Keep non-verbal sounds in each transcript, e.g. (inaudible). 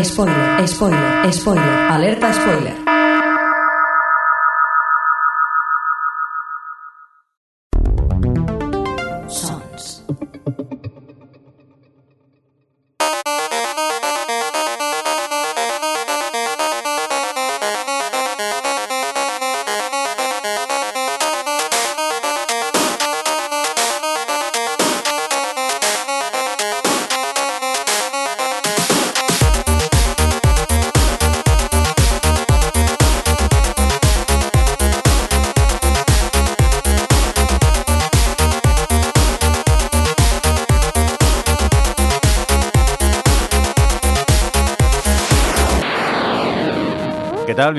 Spoiler, spoiler, spoiler, alerta spoiler.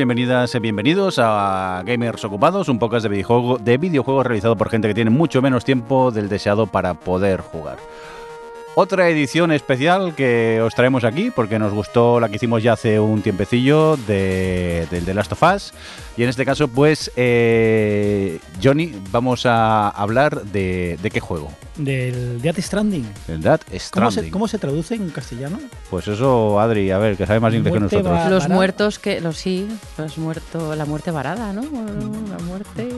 Bienvenidas y bienvenidos a Gamers Ocupados, un podcast de, videojuego, de videojuegos realizado por gente que tiene mucho menos tiempo del deseado para poder jugar. Otra edición especial que os traemos aquí porque nos gustó la que hicimos ya hace un tiempecillo de, del The Last of Us. Y en este caso, pues, eh, Johnny, vamos a hablar de, de qué juego. Del Death Stranding. El Death ¿Cómo Stranding. se, cómo se traduce en castellano? Pues eso, Adri, a ver, que sabe más inglés que nosotros. va- Los muertos que. Los sí, los muertos. La muerte varada, ¿no? La muerte.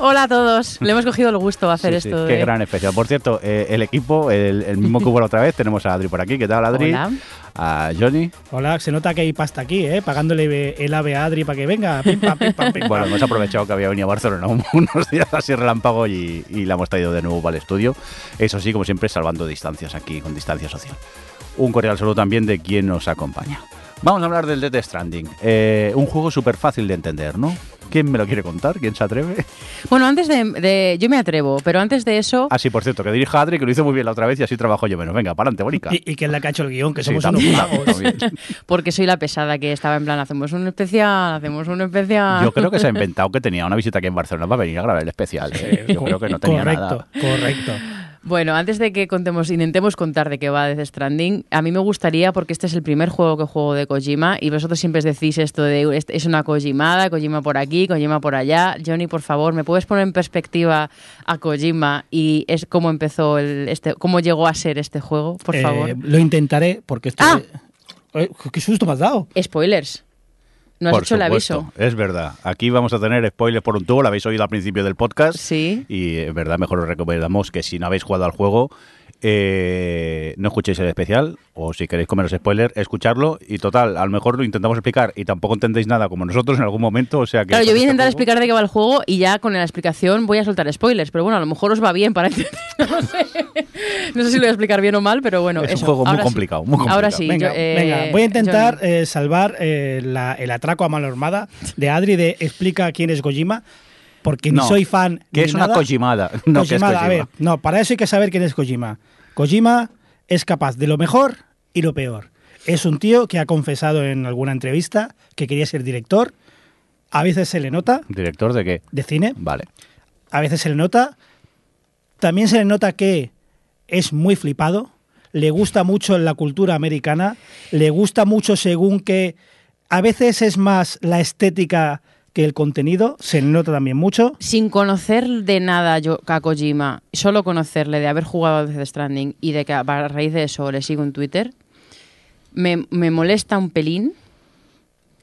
Hola a todos. Le hemos cogido el gusto a hacer Sí, sí, esto. Qué de- gran especial. Por cierto, eh, el equipo, el, el mismo que hubo la otra vez, tenemos a Adri por aquí. ¿Qué tal, Adri? Hola. A Johnny. Hola, se nota que hay pasta aquí, ¿eh? Pagándole el ave a Adri para que venga. Pim, pam, pim, pam, pim, Bueno, hemos aprovechado que había venido a Barcelona un- (laughs) unos días así relámpago y, y la hemos traído de nuevo para el estudio. Eso sí, como siempre, salvando distancias aquí, con distancia social. Un cordial saludo también de quien nos acompaña. Vamos a hablar del Death Stranding. Eh, un juego súper fácil de entender, ¿no? ¿Quién me lo quiere contar? ¿Quién se atreve? Bueno, antes de, de- Yo me atrevo, pero antes de eso. Ah, sí, por cierto, que dirija a Adri, que lo hizo muy bien la otra vez y así trabajo yo menos. Venga, para adelante, Bonica. Y, y que es la que ha hecho el guion, que Sí, somos unos también, también. (laughs) Porque soy la pesada que estaba en plan, hacemos un especial, hacemos un especial. Yo creo que se ha inventado (laughs) que tenía una visita aquí en Barcelona para venir a grabar el especial. ¿eh? Yo creo que no tenía correcto, nada. correcto. Bueno, antes de que contemos, intentemos contar de qué va Death Stranding, a mí me gustaría, porque este es el primer juego que juego de Kojima, y vosotros siempre decís esto de "Es- una Kojimada, Kojima por aquí, Kojima por allá. Johnny, por favor, ¿me puedes poner en perspectiva a Kojima y es cómo empezó el, este, cómo llegó a ser este juego, por Eh, favor? Lo intentaré porque esto. Ah. ¿Qué susto me has dado? Spoilers. No has Por hecho el aviso. Es verdad. Aquí vamos a tener spoilers por un tubo, lo habéis oído al principio del podcast. Sí. Y es verdad, mejor os recomendamos que si no habéis jugado al juego, eh, no escuchéis el especial. O si queréis comeros spoilers, escucharlo. Y total, a lo mejor lo intentamos explicar y tampoco entendéis nada como nosotros en algún momento. O sea que Claro, yo voy a este intentar explicar de qué va el juego y ya con la explicación voy a soltar spoilers, pero bueno, a lo mejor os va bien para (laughs) entender. No sé, no sé si lo voy a explicar bien o mal, pero bueno, Es un juego muy sí. complicado, muy complicado. Ahora sí, venga, yo, eh, venga, voy a intentar eh, salvar eh, la- el atraco a mano armada de Adri de explica quién es Kojima, porque No, ni soy fan. Que es una. Kojimada. (laughs) No, que es Kojimada, a ver, no, para eso hay que saber quién es Kojima. Kojima es capaz de lo mejor y lo peor. Es un tío que ha confesado en alguna entrevista que quería ser director. A veces se le nota ¿Director de qué? de cine, Vale. a veces se le nota. También se le nota que es muy flipado, le gusta mucho la cultura americana, le gusta mucho según que a veces es más la estética que el contenido, se nota también mucho. Sin conocer de nada yo a Kojima, solo conocerle de haber jugado a Death Stranding y de que a raíz de eso le sigo en Twitter, me, me molesta un pelín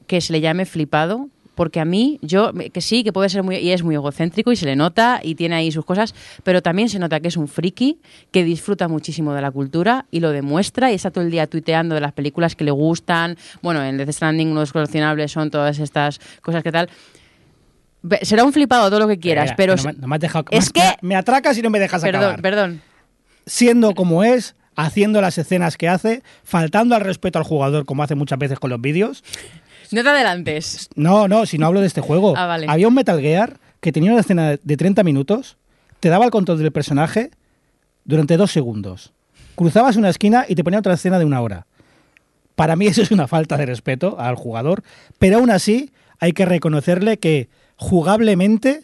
que se le llame flipado, porque a mí, yo, que sí, que puede ser muy, y es muy egocéntrico y se le nota y tiene ahí sus cosas, pero también se nota que es un friki, que disfruta muchísimo de la cultura y lo demuestra y está todo el día tuiteando de las películas que le gustan. Bueno, en Death Stranding uno de los coleccionables son todas estas cosas que tal. Será un flipado todo lo que quieras, pero... no, me- no me has dejado- es me- que- me atracas y no me dejas Perdón, acabar. perdón. Siendo como es, haciendo las escenas que hace, faltando al respeto al jugador como hace muchas veces con los vídeos. No te adelantes. No, no, si no hablo de este juego. Ah, vale. Había un Metal Gear que tenía una escena de 30 minutos, te daba el control del personaje durante dos segundos. Cruzabas una esquina y te ponía otra escena de una hora. Para mí eso es una falta de respeto al jugador, pero aún así hay que reconocerle que jugablemente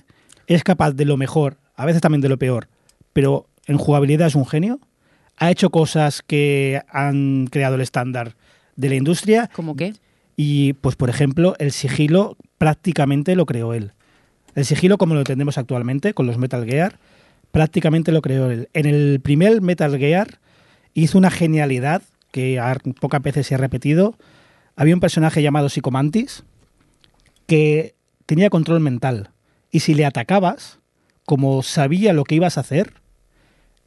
es capaz de lo mejor, a veces también de lo peor, pero en jugabilidad es un genio. Ha hecho cosas que han creado el estándar de la industria ¿Cómo qué? Y, pues, por ejemplo, el sigilo prácticamente lo creó él. El sigilo, como lo entendemos actualmente, con los Metal Gear, prácticamente lo creó él. En el primer Metal Gear hizo una genialidad que pocas veces se ha repetido, había un personaje llamado Psicomantis que tenía control mental. Y si le atacabas, como sabía lo que ibas a hacer,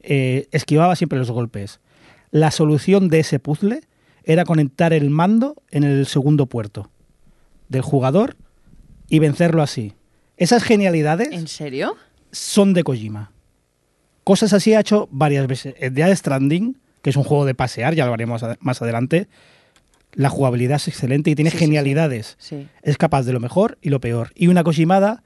eh, esquivaba siempre los golpes. La solución de ese puzzle era conectar el mando en el segundo puerto del jugador y vencerlo así. Esas genialidades ¿En serio? son de Kojima. Cosas así ha hecho varias veces. El Dead Stranding, que es un juego de pasear, ya lo haremos más adelante, la jugabilidad es excelente y tiene Sí, sí, sí. genialidades. Sí. Es capaz de lo mejor y lo peor. Y una Kojimada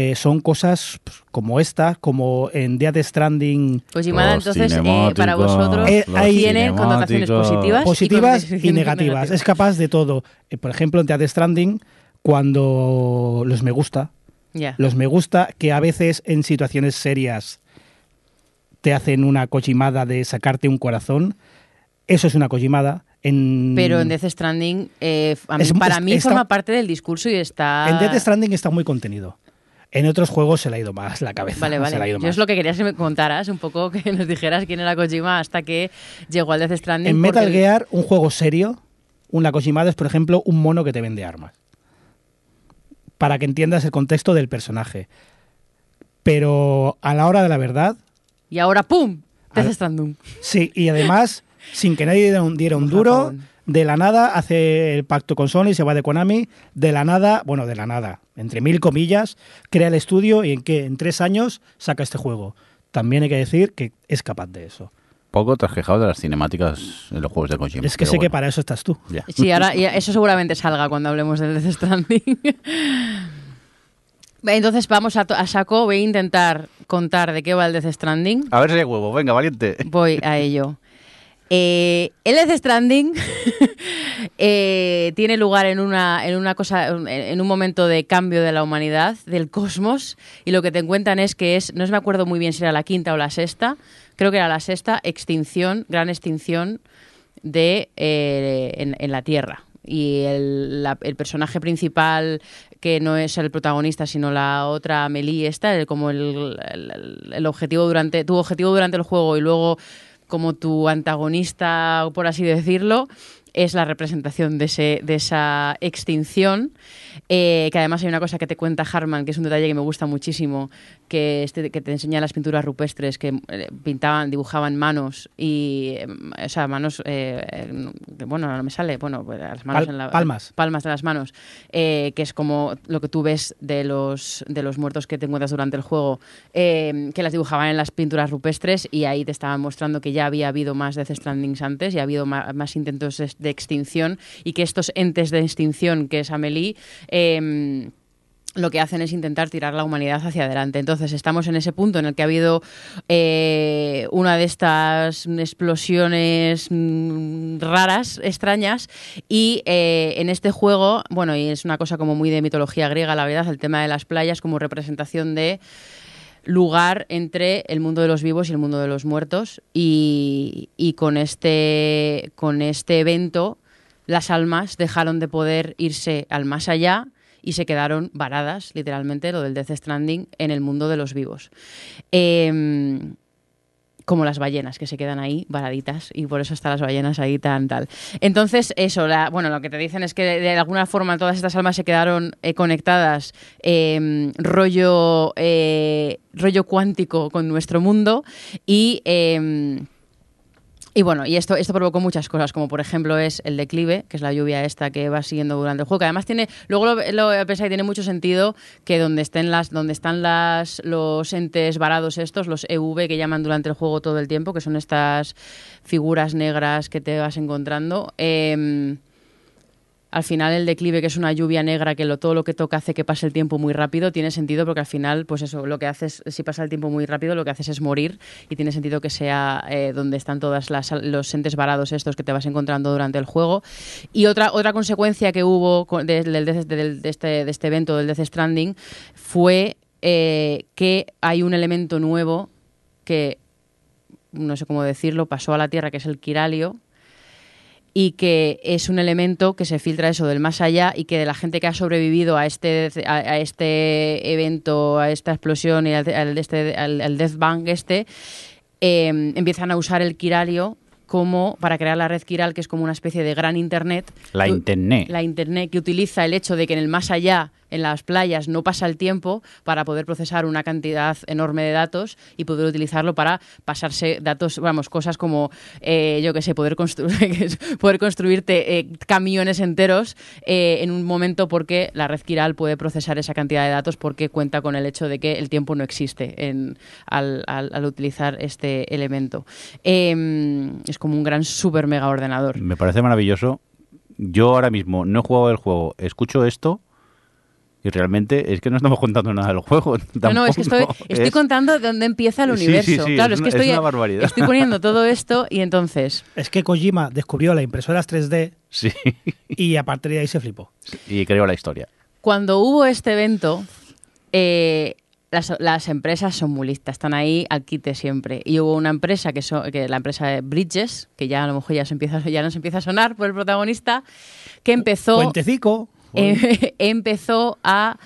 eh, son cosas pues, como esta, como en Dead Stranding Kojimada, Los entonces, eh, para vosotros, Eh, hay- tiene connotaciones positivas, positivas y, connotaciones negativas. Es capaz de todo. Eh, por ejemplo, en Dead Stranding, cuando los me gusta, los me gusta que a veces en situaciones serias te hacen una cochimada de sacarte un corazón. Eso es una cochimada. En, Pero en Death Stranding, eh, a mí- Es- para mí está- forma parte del discurso y está... en Death Stranding está muy contenido. En otros juegos se le ha ido más la cabeza. Vale, (laughs) se le ha vale. ido Yo más. es lo que quería que me contaras, un poco que nos dijeras quién era Kojima hasta que llegó al Death Stranding. En Metal Gear, un juego serio, una cochimada es, por ejemplo, un mono que te vende armas. Para que entiendas el contexto del personaje. Pero a la hora de la verdad, Y ahora, ¡pum! Death Stranding. Sí, y además, sin que nadie diera un, diera un Por duro. De la nada hace el pacto con Sony, se va de Konami, de la nada, bueno, de la nada, entre mil comillas, crea el estudio y en que en tres años saca este juego. También hay que decir que es capaz de eso. Poco trasquejado de las cinemáticas en los juegos de Kojima. Es que sé que para eso estás tú. ya. Sí, ahora (laughs) y eso seguramente salga cuando hablemos del Death Stranding. (laughs) Entonces vamos a, a saco, voy a intentar contar de qué va el Death Stranding. A ver si hay huevo, venga, valiente. Voy a (laughs) ello. Eh, el Death Stranding (laughs) eh, tiene lugar en una, en una cosa, en un momento de cambio de la humanidad, del cosmos, y lo que te cuentan es que es, no me acuerdo muy bien si era la quinta o la sexta, creo que era la sexta extinción, gran extinción de eh, en, la Tierra. Y el, personaje principal, que no es el protagonista, sino la otra Amelie, esta, el- como el- el objetivo durante, tu objetivo durante el juego y luego como tu antagonista, por así decirlo, es la representación de, ese, de esa extinción. eh, que además hay una cosa que te cuenta Harman, que es un detalle que me gusta muchísimo, que, este, que te enseña las pinturas rupestres que eh, pintaban, dibujaban manos y, eh, o sea, manos, eh, bueno, no me sale, bueno, pues las manos Pal- en la, palmas. palmas de las manos, eh, que es como lo que tú ves de los, de los muertos que te encuentras durante el juego, que las dibujaban en las pinturas rupestres y ahí te estaban mostrando que ya había habido más Death Strandings antes y ha habido ma- más, intentos de, de extinción y que estos entes de extinción, que es Amelie, eh, lo que hacen es intentar tirar la humanidad hacia adelante. Entonces estamos en ese punto en el que ha habido eh, una de estas explosiones mm, raras, extrañas, y eh, en este juego, bueno, y es una cosa como muy de mitología griega, la verdad, el tema de las playas como representación de lugar entre el mundo de los vivos y el mundo de los muertos y, con este con este evento las almas dejaron de poder irse al más allá y se quedaron varadas, literalmente, lo del Death Stranding, en el mundo de los vivos. Em, como las ballenas que se quedan ahí varaditas y por eso están las ballenas ahí tan tal. Entonces, eso, la- bueno, lo que te dicen es que de, alguna forma todas estas almas se quedaron eh, conectadas, eh, rollo, eh, rollo cuántico con nuestro mundo y... y bueno, y esto, esto provocó muchas cosas, como por ejemplo es el declive, que es la lluvia esta que va siguiendo durante el juego, que además tiene, luego lo, lo pensáis, tiene mucho sentido que donde estén las, donde están las, los entes varados estos, los EV que llaman durante el juego todo el tiempo, que son estas figuras negras que te vas encontrando, eh, al final el declive, que es una lluvia negra, que lo, todo lo que toca hace que pase el tiempo muy rápido, tiene sentido porque al final, pues eso, lo que haces, si pasa el tiempo muy rápido, lo que haces es morir y tiene sentido que sea eh, donde están todos los entes varados estos que te vas encontrando durante el juego. Y otra, otra consecuencia que hubo de, de- de este, de este evento del Death Stranding fue eh, que hay un elemento nuevo que, no sé cómo decirlo, pasó a la Tierra, que es el Kiralio, y que es un elemento que se filtra eso del más allá y que de la gente que ha sobrevivido a este a, a este evento, a esta explosión y al, al este, al- al Death Bang este, eh, empiezan a usar el Kirario como para crear la red Kiral, que es como una especie de gran internet. La internet. La internet que utiliza el hecho de que en el más allá, en las playas, no pasa el tiempo para poder procesar una cantidad enorme de datos y poder utilizarlo para pasarse datos, vamos, cosas como, eh, yo que sé, poder, construir, (laughs) poder construirte eh, camiones enteros eh, en un momento porque la red Kiral puede procesar esa cantidad de datos porque cuenta con el hecho de que el tiempo no existe al, al- utilizar este elemento. Eh, es como un gran super mega ordenador. Me parece maravilloso. Yo ahora mismo no he jugado el juego, escucho esto y realmente es que no estamos contando nada del juego. (laughs) No, no, es que estoy, tampoco. estoy Es- contando dónde empieza el universo. sí, sí, claro, es es, que es estoy, una barbaridad. estoy poniendo todo esto y entonces, Es que Kojima descubrió las impresoras 3D Sí, y a partir de ahí se flipó. y creo la historia. cuando hubo este evento, eh, las, las empresas son muy listas, están ahí al quite siempre. Y hubo una empresa, que, so- que la empresa de Bridges, que ya a lo mejor ya, se empieza, ya nos empieza a sonar por el protagonista, que empezó... Puentecico. Eh, (laughs) empezó a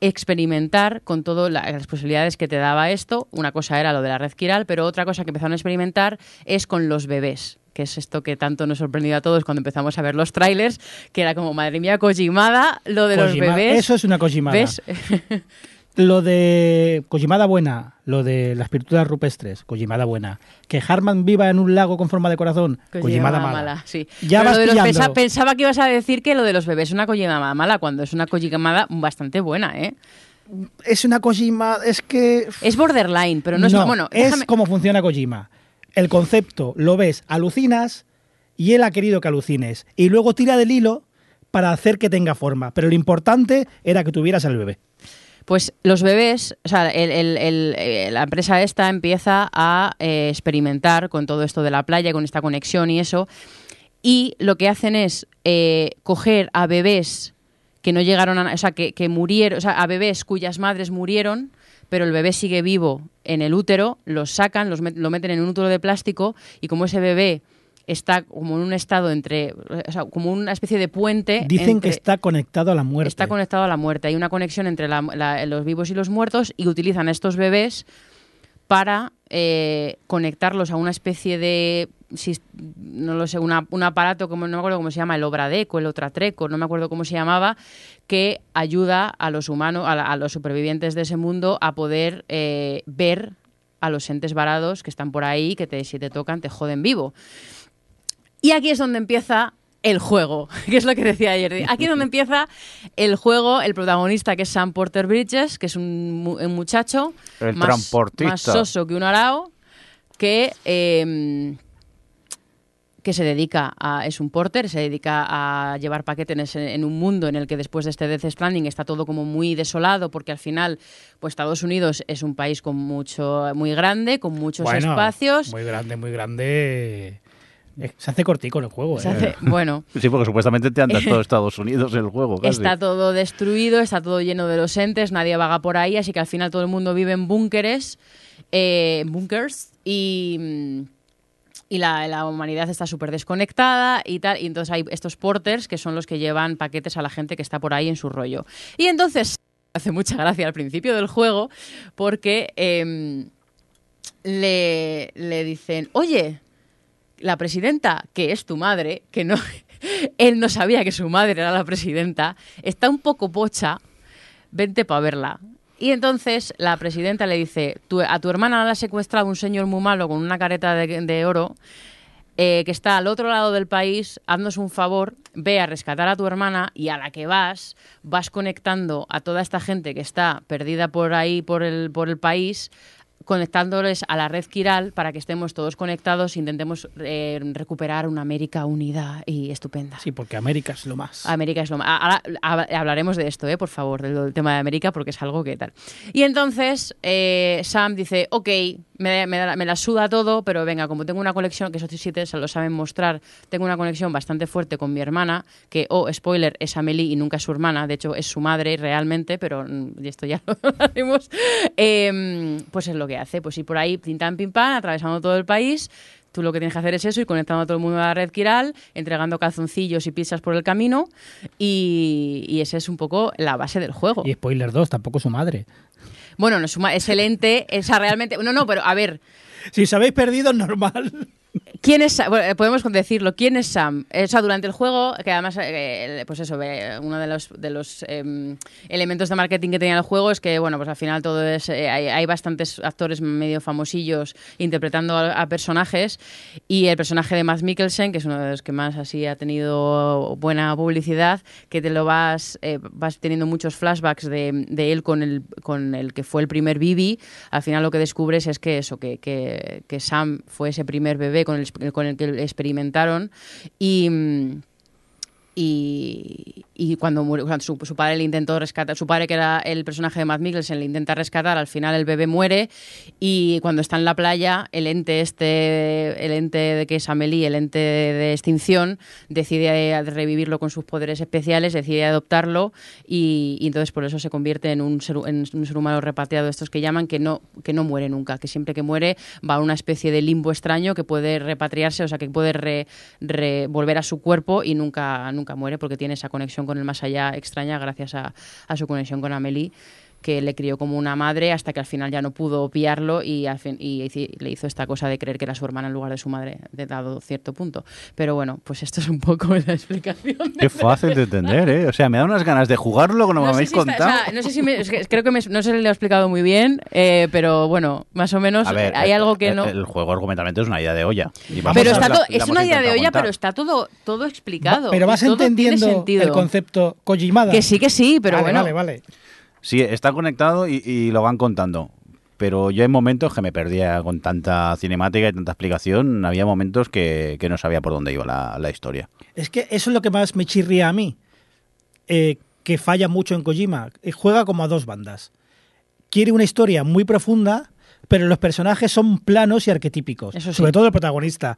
experimentar con todas las posibilidades que te daba esto. Una cosa era lo de la red quiral, pero otra cosa que empezaron a experimentar es con los bebés que es esto que tanto nos sorprendió a todos cuando empezamos a ver los trailers, que era como, madre mía, Kojimada, lo de los bebés. Eso es una Kojimada. ¿Ves? (laughs) Lo de Kojimada buena, lo de las pinturas rupestres, Kojimada buena. Que Harman viva en un lago con forma de corazón, Kojimada mala. sí. Ya vas lo de los- pensaba que ibas a decir que lo de los bebés es una Kojimada mala, cuando es una Kojimada bastante buena, ¿eh? Es una Kojima, es que... Es borderline, pero no, es... Bueno, es como funciona Kojima. El concepto lo ves, alucinas y él ha querido que alucines. Y luego tira del hilo para hacer que tenga forma. Pero lo importante era que tuvieras al bebé. Pues los bebés, o sea, el- el- el- eh, la empresa esta empieza a eh, experimentar con todo esto de la playa, con esta conexión y eso, y lo que hacen es eh, coger a bebés que no llegaron a, o sea, que, que murieron, o sea, a bebés cuyas madres murieron, pero el bebé sigue vivo en el útero, los sacan, los met- lo meten en un útero de plástico y como ese bebé está como en un estado entre, o sea, como una especie de puente. Dicen entre- que está conectado a la muerte. Está conectado a la muerte. Hay una conexión entre la- la- los vivos y los muertos y utilizan a estos bebés para eh, conectarlos a una especie de no lo sé, una- un aparato, como no me acuerdo cómo se llama, el Obradeco, el Otratreco, no me acuerdo cómo se llamaba, que ayuda a los humanos, a, la- a los supervivientes de ese mundo a poder eh, ver a los entes varados que están por ahí, que te, si te tocan te joden vivo. Y aquí es donde empieza el juego, (laughs) que es lo que decía ayer. Aquí es donde empieza el juego, el protagonista que es Sam Porter Bridges, que es un, mu- un muchacho El más, transportista. más soso que un arao, que, eh, que se dedica a, es un porter, se dedica a llevar paquetes en, un mundo en el que después de este Death Stranding está todo como muy desolado, porque al final, pues Estados Unidos es un país con mucho, muy grande, con muchos Bueno, espacios. Muy grande, muy grande. Se hace cortico el juego. Se eh. hace- bueno, Sí, porque supuestamente te anda todo (laughs) Estados Unidos el juego. Casi. Está todo destruido, está todo lleno de los entes, nadie vaga por ahí, así que al final todo el mundo vive en búnkeres, eh, búnkers, y, y la, la humanidad está súper desconectada y tal, y entonces hay estos porters que son los que llevan paquetes a la gente que está por ahí en su rollo. Y entonces (laughs) hace mucha gracia al principio del juego porque em, le, le dicen, oye, la presidenta, que es tu madre, que no, (laughs) él no sabía que su madre era la presidenta, está un poco pocha, vente para verla. Y entonces la presidenta le dice, "Tu- a tu hermana la ha secuestrado un señor muy malo con una careta de, de oro, eh, que está al otro lado del país, haznos un favor, ve a rescatar a tu hermana y a la que vas, vas conectando a toda esta gente que está perdida por ahí, por el, por el país, conectándoles a la red Kiral para que estemos todos conectados e intentemos eh, recuperar una América unida y estupenda. Sí, porque América es lo más. América es lo más. Ahora hab- hablaremos de esto, ¿eh? por favor, del, del tema de América, porque es algo que tal. Y entonces eh, Sam dice: Ok, me, la suda todo, pero venga, como tengo una conexión, que esos siete se lo saben mostrar, tengo una conexión bastante fuerte con mi hermana, que, oh, spoiler, es Amelie y nunca es su hermana, de hecho es su madre realmente, pero mm, esto ya (laughs) lo hablaremos. Em, pues es lo que hace: pues ir por ahí, pim pam, pim pam, atravesando todo el país. Tú lo que tienes que hacer es eso, ir conectando a todo el mundo a la red Kiral, entregando calzoncillos y pizzas por el camino, y, y esa es un poco la base del juego. Y spoiler 2, tampoco su madre. Bueno, no es, uma- es el ente, esa realmente... No, no, pero a ver, Si os habéis perdido, normal. ¿Quién es Sam? Bueno, eh, podemos decirlo. ¿Quién es Sam? Eh, o sea, durante el juego, que además, eh, pues eso, eh, uno de los, de los em, elementos de marketing que tenía el juego es que, bueno, pues al final todo es. eh, hay, hay bastantes actores medio famosillos interpretando a, a personajes. Y el personaje de Matt Mikkelsen, que es uno de los que más así ha tenido buena publicidad, que te lo vas, eh, vas teniendo muchos flashbacks de, de él con el, con el que fue el primer Bibi. Al final lo que descubres es que eso, que, que, que Sam fue ese primer bebé con el, con el que experimentaron y... y, cuando murió, su, padre le intentó rescatar, su padre que era el personaje de Matt Mikkelsen le intenta rescatar, al final el bebé muere y cuando está en la playa el ente este, el ente de que es Amelie, el ente de extinción, decide revivirlo con sus poderes especiales, decide adoptarlo y, entonces por eso se convierte en un ser, un ser humano repatriado, estos que llaman que no, que no muere nunca, que siempre que muere va a una especie de limbo extraño que puede repatriarse, o sea que puede re- volver a su cuerpo y nunca muere porque tiene esa conexión con el más allá extraña gracias a, a su conexión con Amelie que le crió como una madre hasta que al final ya no pudo pillarlo y, al fin- y le hizo esta cosa de creer que era su hermana en lugar de su madre, de dado cierto punto. Pero bueno, pues esto es un poco (laughs) la explicación. Qué fácil de entender, ¿eh? O sea, me da unas ganas de jugarlo como me No sé habéis si está- contado. o sea, no sé si me- es que creo que me- no se lo he explicado muy bien, eh, pero bueno, más o menos A ver, hay el- algo que el, no. El juego argumentalmente es una idea de olla. Y vamos pero está la- todo, la es una idea de olla, contar. pero está todo, todo explicado. Va- pero vas entendiendo el concepto Kojimada. Que sí, que sí, pero vale, bueno. Vale, vale. Sí, está conectado y, y lo van contando. Pero yo en momentos que me perdía con tanta cinemática y tanta explicación, había momentos que, que no sabía por dónde iba la, la historia. Es que eso es lo que más me chirría a mí. eh, que falla mucho en Kojima. Eh, Juega como a dos bandas. Quiere una historia muy profunda, pero los personajes son planos y arquetípicos. Eso sí. Sobre todo el protagonista.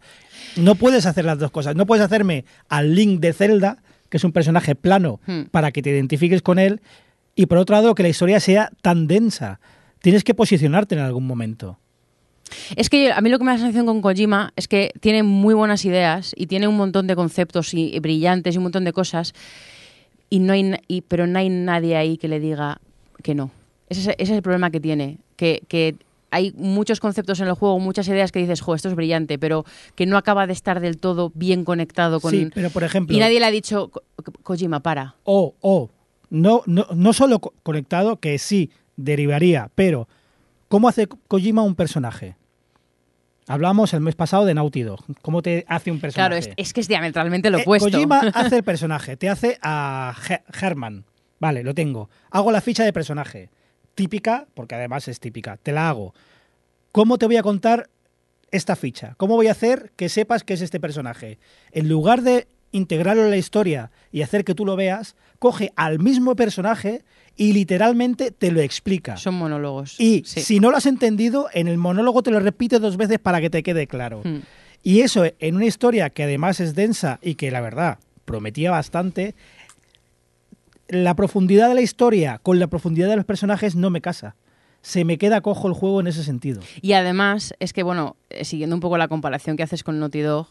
No puedes hacer las dos cosas. No puedes hacerme al Link de Zelda, que es un personaje plano, Hmm. para que te identifiques con él. Y por otro lado, que la historia sea tan densa. Tienes que posicionarte en algún momento. Es que a mí lo que me da la sensación con Kojima es que tiene muy buenas ideas y tiene un montón de conceptos y, y brillantes y un montón de cosas, y no hay, y- pero no hay nadie ahí que le diga que no. Ese es, ese es el problema que tiene, que, que hay muchos conceptos en el juego, muchas ideas que dices, jo, esto es brillante, pero que no acaba de estar del todo bien conectado con... Sí, pero por ejemplo... y nadie le ha dicho, "Ko- Kojima, para. o, o, no, no, no solo co- conectado, que sí derivaría, pero ¿cómo hace Ko- Kojima un personaje? Hablamos el mes pasado de Naughty Dog. ¿Cómo te hace un personaje? Claro, es, es que es diametralmente lo Eh, opuesto. Kojima (laughs) hace el personaje, te hace a Herman. Vale, lo tengo. Hago la ficha de personaje. Típica, porque además es típica. Te la hago. ¿Cómo te voy a contar esta ficha? ¿Cómo voy a hacer que sepas que es este personaje? En lugar de integrarlo en la historia y hacer que tú lo veas, coge al mismo personaje y literalmente te lo explica. Son monólogos. Y sí. si no lo has entendido, en el monólogo te lo repite dos veces para que te quede claro. Hmm. Y eso en una historia que además es densa y que la verdad prometía bastante, la profundidad de la historia con la profundidad de los personajes no me casa. Se me queda cojo el juego en ese sentido. Y además, es que, bueno, eh, siguiendo un poco la comparación que haces con Naughty Dog,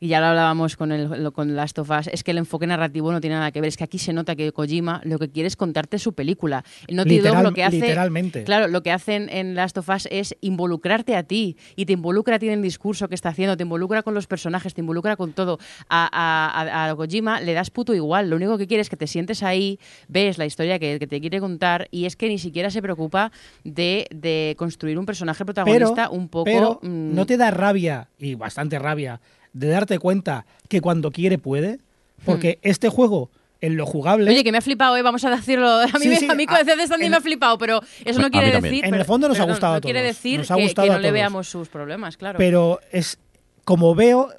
y ya lo hablábamos con, el, con Last of Us, es que el enfoque narrativo no tiene nada que ver. Es que aquí se nota que Kojima lo que quiere es contarte su película. El Naughty Dog Literal- lo que hace. literalmente. Claro, lo que hacen en Last of Us es involucrarte a ti. Y te involucra a ti en el discurso que está haciendo, te involucra con los personajes, te involucra con todo. A, a- a- a Kojima le das puto igual. Lo único que quiere es que te sientes ahí, ves la historia que, que te quiere contar, y es que ni siquiera se preocupa de, de construir un personaje Pero, protagonista un poco. pero mm, no te da rabia, y bastante rabia, de darte cuenta que cuando quiere puede. Porque este juego, en lo jugable, Oye, que me ha flipado, ¿eh? vamos a decirlo. (laughs) A mí, Sí, me- sí, a mí a- Stranding en- me ha flipado, pero eso A no mí quiere decir. En el fondo nos ha gustado a No quiere todos, decir nos ha que, gustado que a no le veamos sus problemas, claro. pero es como veo,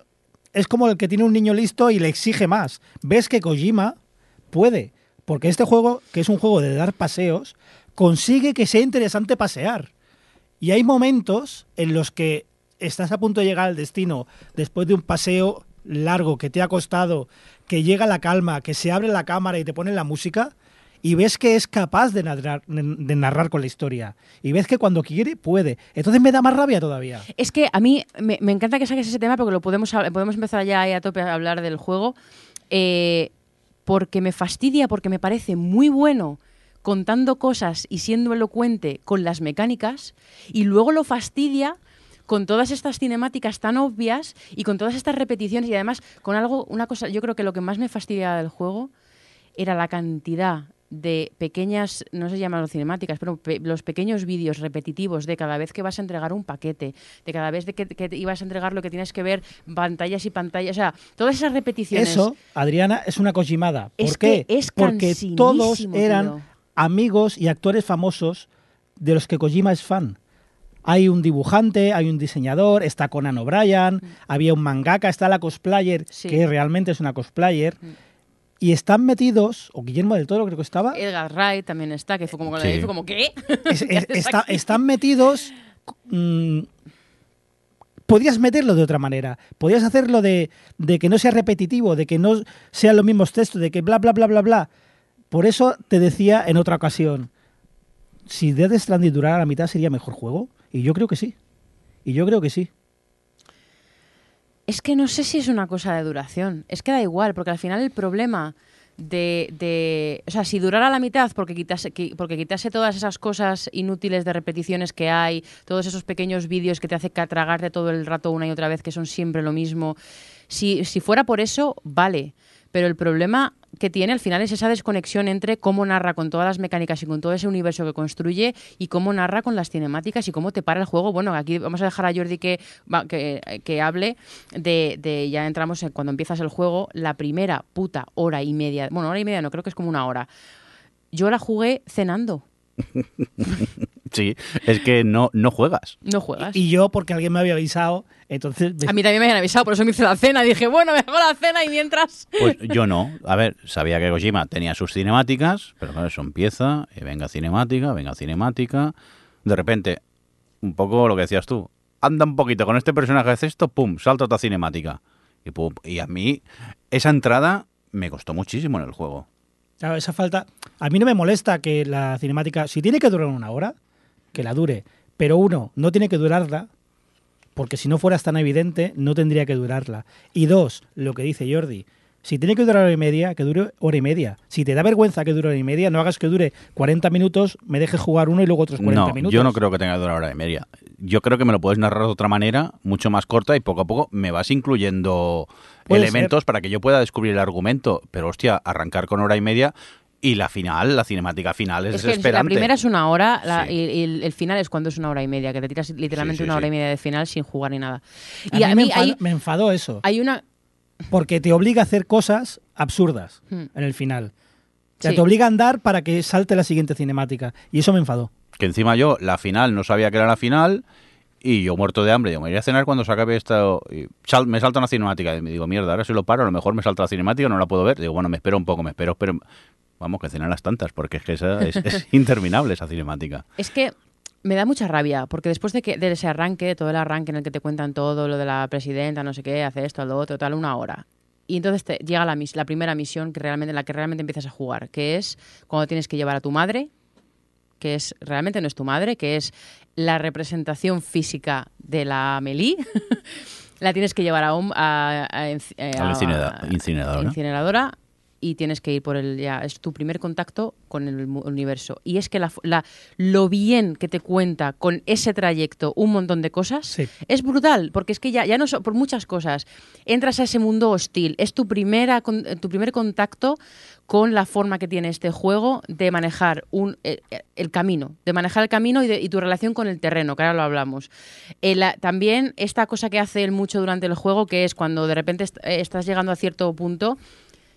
es como el que tiene un niño listo y le exige más. Ves que Kojima puede, porque este juego, que es un juego de dar paseos, consigue que sea interesante pasear. Y hay momentos en los que estás a punto de llegar al destino después de un paseo largo que te ha costado, que llega la calma, que se abre la cámara y te ponen la música, y ves que es capaz de narrar, de narrar con la historia. Y ves que cuando quiere, puede. Entonces me da más rabia todavía. Es que a mí me, encanta que saques ese tema porque lo podemos, podemos empezar ya ahí a tope a hablar del juego. eh, porque me fastidia, porque me parece muy bueno contando cosas y siendo elocuente con las mecánicas, y luego lo fastidia con todas estas cinemáticas tan obvias y con todas estas repeticiones y además con algo, una cosa, yo creo que lo que más me fastidiaba del juego era la cantidad de pequeñas, no se llaman cinemáticas, pero pe- los pequeños vídeos repetitivos de cada vez que vas a entregar un paquete, de cada vez de que, que te ibas a entregar lo que tienes que ver, pantallas y pantallas, o sea, todas esas repeticiones. Eso, Adriana, es una Kojimada. ¿Por Es qué? que es Porque todos eran tío. amigos y actores famosos de los que Kojima es fan. Hay un dibujante, hay un diseñador, está Conan O'Brien, había un mangaka, está la cosplayer, Mm. Sí. que realmente es una cosplayer. Mm. Y están metidos, o Guillermo del Toro creo que estaba, Edgar Wright también está, que fue como, Sí. fue como ¿qué? es- ¿Qué es- (laughs) haces está- están metidos. mm, podías meterlo de otra manera. Podías hacerlo de, de que no sea repetitivo, de que no sean los mismos textos, de que bla, bla, bla, bla, bla. Por eso te decía en otra ocasión, si Death Stranding durara la mitad sería mejor juego. Y yo creo que sí. Y yo creo que sí. Es que no sé si es una cosa de duración. Es que da igual, porque al final el problema de. o sea, si durara la mitad porque quitase, qui- porque quitase todas esas cosas inútiles de repeticiones que hay, todos esos pequeños vídeos que te hace tragarte todo el rato una y otra vez, que son siempre lo mismo. Si, si fuera por eso, vale. Pero el problema que tiene al final es esa desconexión entre cómo narra con todas las mecánicas y con todo ese universo que construye y cómo narra con las cinemáticas y cómo te para el juego. Bueno, aquí vamos a dejar a Jordi que, que, que hable de, de- ya entramos en cuando empiezas el juego, la primera puta hora y media, bueno, hora y media no, creo que es como una hora. Yo la jugué cenando, (laughs) Sí, es que no, no juegas. no juegas. Y yo, porque alguien me había avisado, entonces... a mí también me habían avisado, por eso me hice la cena. Dije, bueno, me hago la cena y mientras... Pues (laughs) yo no. A ver, sabía que Kojima tenía sus cinemáticas, pero claro, eso empieza, y venga cinemática, venga cinemática. De repente, un poco lo que decías tú, anda un poquito con este personaje de esto, pum, salta otra cinemática. Y, pum, y a mí, esa entrada me costó muchísimo en el juego. Claro, esa falta. A mí no me molesta que la cinemática, si tiene que durar una hora, que la dure. Pero uno, no tiene que durarla, porque si no fueras tan evidente, no tendría que durarla. Y dos, lo que dice Jordi, si tiene que durar hora y media, que dure hora y media. Si te da vergüenza que dure hora y media, no hagas que dure 40 minutos, me dejes jugar uno y luego otros 40 No, minutos. yo no creo que tenga que durar hora y media. Yo creo que me lo puedes narrar de otra manera, mucho más corta, y poco a poco me vas incluyendo elementos para que yo pueda descubrir el argumento. Pero hostia, arrancar con hora y media y la final, la cinemática final es, Es que la primera es una hora la- Sí. y, y el, final es cuando es una hora y media, que te tiras literalmente Sí, sí, una hora y media de final sin jugar ni nada. A Y mí, a me, mí enfadó, hay, me enfadó eso, hay una... porque te obliga a hacer cosas absurdas Hmm. en el final. O sea, Sí. te obliga a andar para que salte la siguiente cinemática. Y eso me enfadó. Que encima yo, la final, no sabía que era la final. Y yo muerto de hambre, yo me iré a cenar cuando se acabe esto. y sal- me salta una cinemática. Y me digo, mierda, ahora si lo paro, a lo mejor me salta la cinemática, no la puedo ver. Digo, bueno, me espero un poco, me espero, pero Vamos, que cenar las tantas, porque es que esa es, es (laughs) interminable esa cinemática. Es que me da mucha rabia, porque después de, que, de ese arranque, de todo el arranque en el que te cuentan todo, lo de la presidenta, no sé qué, hace esto, lo otro, tal, una hora. Y entonces te llega la, primera misión que realmente, en la que realmente empiezas a jugar, que es cuando tienes que llevar a tu madre, que es realmente no es tu madre, que es la representación física de la Amelie. (laughs) la tienes que llevar a, un- a, a- eh, A la incineradora. incineradora y tienes que ir por el ya es tu primer contacto con el universo y es que la, la- lo bien que te cuenta con ese trayecto un montón de cosas Sí. es brutal porque es que ya ya no so- por muchas cosas entras a ese mundo hostil es tu primera con- tu primer contacto con la forma que tiene este juego de manejar un, el, el camino, de manejar el camino y, de- y tu relación con el terreno, que ahora lo hablamos. Eh, también esta cosa que hace él mucho durante el juego, que es cuando de repente est- eh, estás llegando a cierto punto,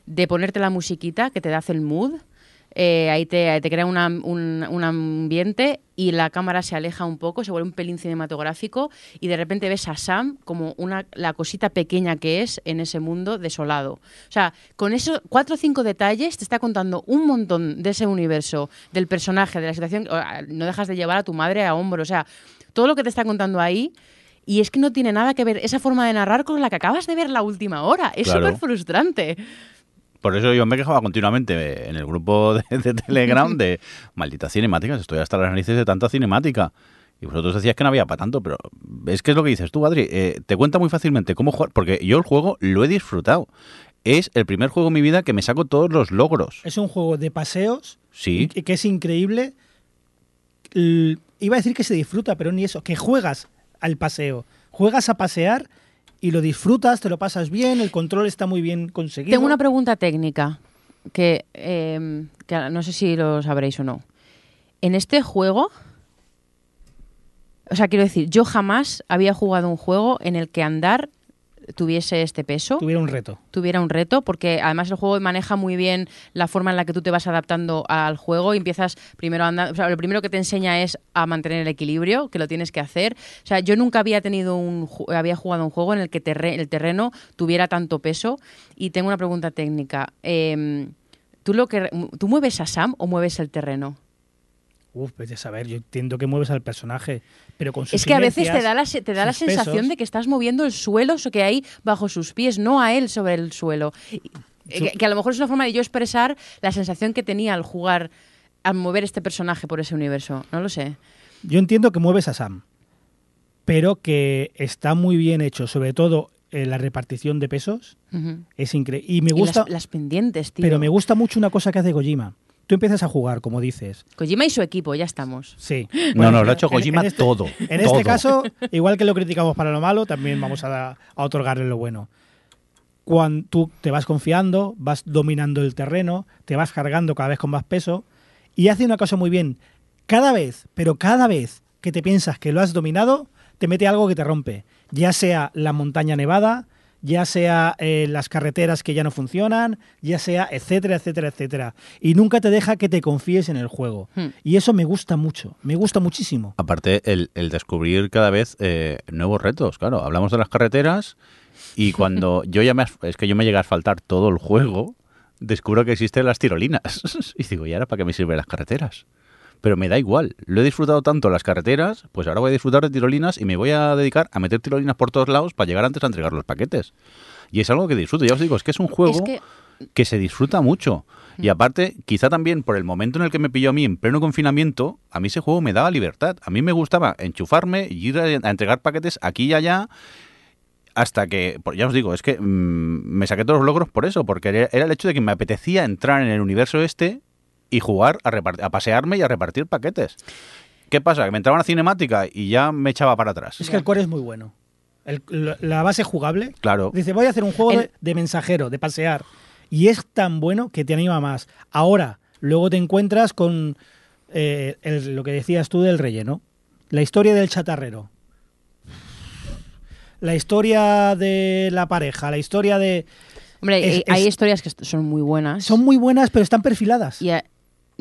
de ponerte la musiquita que te da el mood. eh, ahí te, te crea una- un, un ambiente y la cámara se aleja un poco, se vuelve un pelín cinematográfico y de repente ves a Sam como una, la cosita pequeña que es en ese mundo desolado. O sea, con esos cuatro o cinco detalles te está contando un montón de ese universo, del personaje, de la situación. ah, No dejas de llevar a tu madre a hombro. O sea, todo lo que te está contando ahí. Y es que no tiene nada que ver esa forma de narrar con la que acabas de ver la última hora. Es Claro. súper frustrante. Por eso yo me quejaba continuamente en el grupo de, de Telegram de (laughs) malditas cinemáticas, estoy hasta las narices de tanta cinemática. Y vosotros decías que no había para tanto, pero es que es lo que dices tú, Adri. eh, te cuenta muy fácilmente cómo jugar, porque yo el juego lo he disfrutado. Es el primer juego en mi vida que me saco todos los logros. Es un juego de paseos Sí, que es increíble. L- Iba a decir que se disfruta, pero ni eso. Que juegas al paseo. Juegas a pasear y lo disfrutas, te lo pasas bien, el control está muy bien conseguido. Tengo una pregunta técnica que, eh, que no sé si lo sabréis o no. En este juego, o sea, quiero decir, yo jamás había jugado un juego en el que andar tuviese este peso, Tuviera un reto. tuviera un reto, porque además el juego maneja muy bien la forma en la que tú te vas adaptando al juego y empiezas primero a andar, o sea, lo primero que te enseña es a mantener el equilibrio, que lo tienes que hacer. O sea, yo nunca había tenido un había jugado un juego en el que terre- el terreno tuviera tanto peso y tengo una pregunta técnica. Eh, ¿Tú lo que tú mueves a Sam o mueves el terreno? Uf, vete a saber, yo entiendo que mueves al personaje, pero con sus Es que a veces te da la, te da la sensación pesos, de que estás moviendo el suelo que hay bajo sus pies, no a él sobre el suelo. Y- eh, Que, que a lo mejor es una forma de yo expresar la sensación que tenía al jugar, al mover este personaje por ese universo. No lo sé. Yo entiendo que mueves a Sam, pero que está muy bien hecho, sobre todo eh, la repartición de pesos, Ujú. es increíble. Y me Y gusta, las, las pendientes, tío. pero me gusta mucho una cosa que hace Kojima. Tú empiezas a jugar, como dices. Kojima y su equipo, ya estamos. Sí. (laughs) No, no, lo ha hecho en- Kojima en este- todo. En todo. este caso, igual que lo criticamos para lo malo, también vamos a, a otorgarle lo bueno. Cuando tú te vas confiando, vas dominando el terreno, te vas cargando cada vez con más peso y hace una cosa muy bien. Cada vez, pero cada vez que te piensas que lo has dominado, te mete algo que te rompe. Ya sea la montaña nevada, ya sea eh, las carreteras que ya no funcionan, ya sea etcétera, etcétera, etcétera. Y nunca te deja que te confíes en el juego. Hmm. Y eso me gusta mucho, me gusta muchísimo. Aparte, el, el descubrir cada vez eh, nuevos retos. Claro, hablamos de las carreteras y (laughs) cuando yo ya me... as- Es que yo me llegué a asfaltar todo el juego, descubro que existen las tirolinas. (laughs) Y digo, ¿y ahora para qué me sirven las carreteras? Pero me da igual. Lo he disfrutado tanto las carreteras, pues ahora voy a disfrutar de tirolinas y me voy a dedicar a meter tirolinas por todos lados para llegar antes a entregar los paquetes. Y es algo que disfruto. Ya os digo, es que es un juego Es que que se disfruta mucho. Y aparte, quizá también por el momento en el que me pilló a mí en pleno confinamiento, a mí ese juego me daba libertad. A mí me gustaba enchufarme y ir a, entregar paquetes aquí y allá hasta que, por- ya os digo, es que mm, me saqué todos los logros por eso, porque era, era el hecho de que me apetecía entrar en el universo este y jugar a, repart- a pasearme y a repartir paquetes. ¿Qué pasa? Que me entraba una cinemática y ya me echaba para atrás. Es que el core es muy bueno. El- la base jugable. Claro. Dice, voy a hacer un juego El- de, de mensajero, de pasear. Y es tan bueno que te anima más. Ahora, luego te encuentras con eh, el- lo que decías tú del relleno. La historia del chatarrero. La historia de la pareja, la historia de... Hombre, Es- hay es- historias que son muy buenas. Son muy buenas, pero están perfiladas. Y,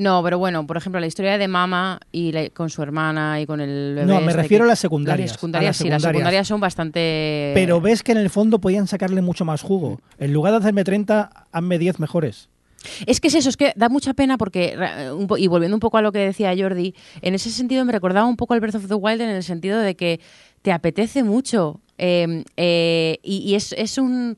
no, pero bueno, por ejemplo, la historia de Mama y la- con su hermana y con el bebé. No, me este refiero que- a las secundarias, Las secundarias, las sí, las secundarias. son bastante. Pero ves que en el fondo podían sacarle mucho más jugo. En lugar de hacerme 30, hazme 10 mejores. Es que es eso, es que da mucha pena porque, y volviendo un poco a lo que decía Jordi, en ese sentido me recordaba un poco al Breath of the Wild en el sentido de que te apetece mucho. eh, eh, y y es, es un.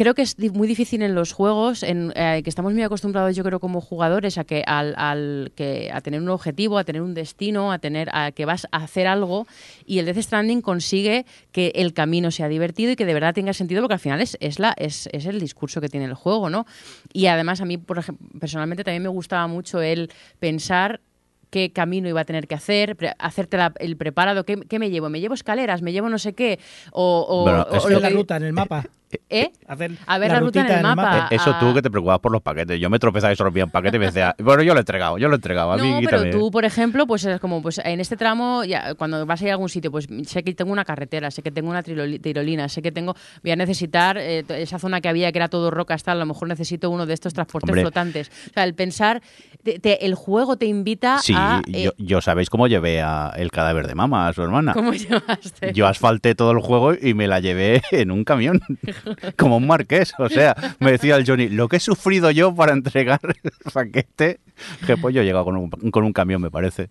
Creo que es muy difícil en los juegos, en eh, que estamos muy acostumbrados, yo creo, como jugadores, a que al, al- que a tener un objetivo, a tener un destino, a tener a que vas a hacer algo, y el Death Stranding consigue que el camino sea divertido y que de verdad tenga sentido, porque al final es, es la es, es el discurso que tiene el juego, ¿no? Y además a mí, por ejemplo, personalmente también me gustaba mucho el pensar qué camino iba a tener que hacer, pre- hacerte la- el preparado, ¿qué, qué me llevo? ¿Me llevo escaleras? ¿Me llevo no sé qué? O, o- Bueno, o que- la ruta en el mapa. ¿Eh? Hacer A ver la ruta en el mapa. Eh, Eso a- tú que te preocupabas por los paquetes. Yo me tropezaba y se rompía un paquete y me decía, bueno, yo lo he entregado, yo lo he entregado. A mí No, pero tú, por ejemplo, pues es como, pues en este tramo, ya, cuando vas a ir a algún sitio, pues sé que tengo una carretera, sé que tengo una tirolina, sé que tengo, voy a necesitar eh, esa zona que había que era todo roca, hasta a lo mejor necesito uno de estos transportes Hombre. flotantes. O sea, el pensar, te- te- el juego te invita Sí, a... eh, yo, yo sabéis cómo llevé a el cadáver de mamá, a su hermana. ¿Cómo (laughs) llamaste? Yo asfalté todo el juego y me la llevé en un camión, (laughs) (laughs) como un marqués. O sea, me decía el Johnny, lo que he sufrido yo para entregar el paquete, que pues yo he llegado con un, con un camión, me parece.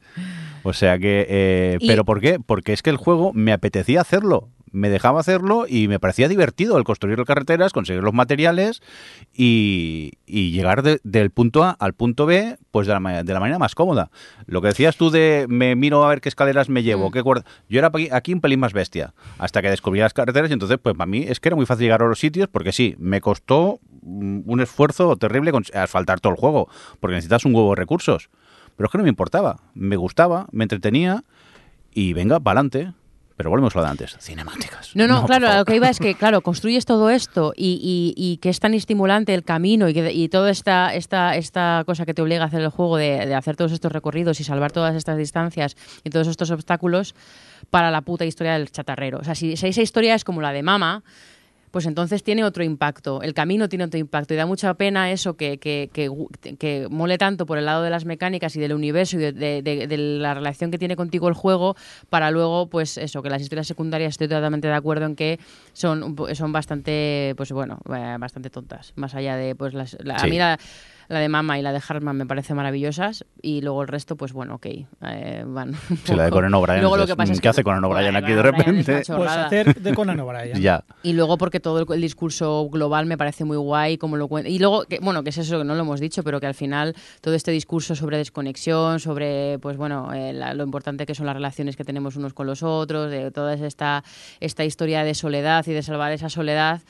O sea que, eh, ¿pero por qué? Porque es que el juego me apetecía hacerlo. Me dejaba hacerlo y me parecía divertido el construir las carreteras, conseguir los materiales y, y llegar de- del punto A al punto B pues de la, de la manera más cómoda. Lo que decías tú de me miro a ver qué escaleras me llevo, Mm. qué cuerda- Yo era aquí, un pelín más bestia, hasta que descubrí las carreteras y entonces pues para mí es que era muy fácil llegar a los sitios porque sí, me costó mm, un esfuerzo terrible asfaltar todo el juego, porque necesitas un huevo de recursos. Pero es que no me importaba, me gustaba, me entretenía y venga, para adelante. Pero volvemos a lo de antes, cinemáticas. No, no, por claro, lo que iba es que, claro, construyes todo esto y, y- y que es tan estimulante el camino y, que, y toda esta, esta, esta cosa que te obliga a hacer el juego de, de hacer todos estos recorridos y salvar todas estas distancias y todos estos obstáculos para la puta historia del chatarrero. O sea, si esa historia es como la de Mama, pues entonces tiene otro impacto, el camino tiene otro impacto y da mucha pena eso que, que, que, que mole tanto por el lado de las mecánicas y del universo y de, de- de- de la relación que tiene contigo el juego para luego, pues eso, que las historias secundarias estoy totalmente de acuerdo en que son, son bastante, pues bueno, eh, bastante tontas, más allá de, pues las, la- a Sí. mí la, la de Mama y la de Hartman me parecen maravillosas y luego el resto, pues bueno, ok, eh, van. Sí, la de. Conan O'Brien Luego lo es- que pasa es ¿qué que- hace Conan O'Brien aquí de repente? Pues hacer de Conan O'Brien. (laughs) Ya. Y luego porque todo el, el discurso global me parece muy guay, como lo Y luego, que, bueno, que es eso que no lo hemos dicho, pero que al final todo este discurso sobre desconexión, sobre, pues bueno, eh, la- lo importante que son las relaciones que tenemos unos con los otros, de toda esta, esta historia de soledad y de salvar esa soledad,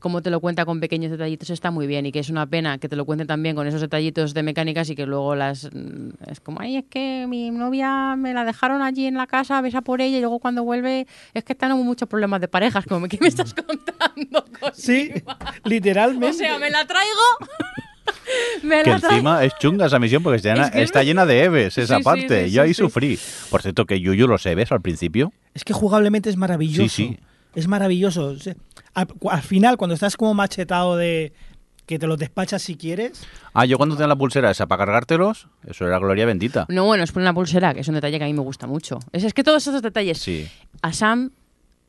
como te lo cuenta con pequeños detallitos está muy bien y que es una pena que te lo cuente también con esos detallitos de mecánicas y que luego las mm, es como ay es que mi novia me la dejaron allí en la casa besa por ella y luego cuando vuelve es que tenemos muchos problemas de parejas como que me estás (laughs) contando Sí, Kojima? literalmente. o sea me la traigo (laughs) me Que la traigo encima es chunga esa misión porque está llena, Es que está me- llena de Eves esa Sí, sí, parte. sí, Yo sí, ahí sí. sufrí. Por cierto, que Yuyu los Eves al principio. Es que jugablemente es maravilloso. Sí, sí. Es maravilloso. O sea, al, al final, cuando estás como machetado de que te los despachas si quieres, Ah, yo cuando tenía la pulsera esa para cargártelos, eso era gloria bendita. no bueno es por una pulsera que es un detalle que a mí me gusta mucho es, es que todos esos detalles Sí. a Sam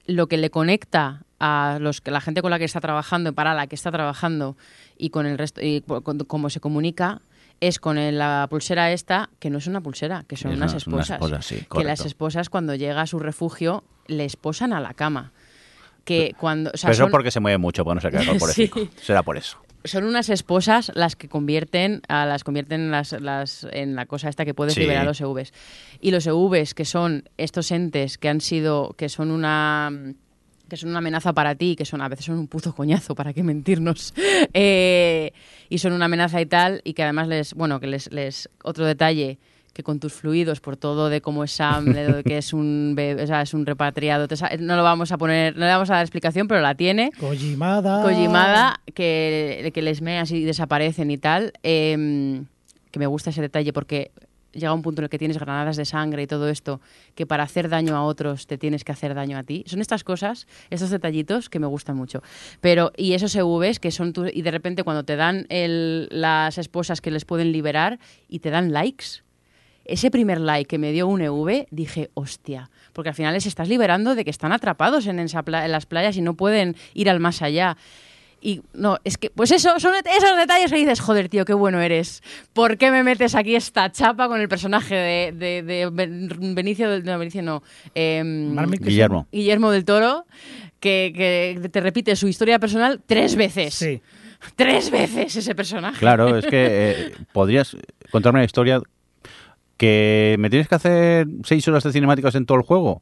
lo que le conecta a los que la gente con la que está trabajando, para la que está trabajando y con el resto y cu- con- cómo se comunica es con el- la pulsera esta, que no es una pulsera, que son Es unas una- esposas. esposas, sí, que las esposas cuando llega a su refugio le esposan a la cama. Que cuando, o sea, Pero eso son- porque se mueve mucho, porque no se queda corporéfico. (laughs) Sí. Será por eso. son unas esposas las que convierten a las convierten en las, las- en la cosa esta que puedes Sí. liberar los EVs y los EVs que son estos entes que han sido que son una que son una amenaza para ti, que son a veces son un puto coñazo, para qué mentirnos, (laughs) Eh, y son una amenaza y tal, y que además les, bueno, que les, les otro detalle, que con tus fluidos, por todo de cómo es Sam, de que es un, be- o sea, es un repatriado, no lo vamos a poner, no le vamos a dar explicación, pero la tiene, Kojimada. Kojimada, que, que les meas y desaparecen y tal, eh, que me gusta ese detalle porque llega un punto en el que tienes granadas de sangre y todo esto, que para hacer daño a otros te tienes que hacer daño a ti. Son estas cosas, estos detallitos que me gustan mucho. Pero, y esos EVs que son, tu- y de repente cuando te dan el- las esposas que les pueden liberar y te dan likes, ese primer like que me dio un EV, dije, hostia, porque al final les estás liberando de que están atrapados en, esa pla- en las playas y no pueden ir al más allá. Y no, es que, pues eso, son esos detalles que dices, joder, tío, qué bueno eres. ¿Por qué me metes aquí esta chapa con el personaje de, de- de Ben- Benicio del no, Benicio no, Mikkelsen. Guillermo. Guillermo del Toro, que, que te repite su historia personal tres veces. Sí. Tres veces ese personaje. Claro, es que (laughs) eh, podrías contarme una historia que me tienes que hacer seis horas de cinemáticas en todo el juego.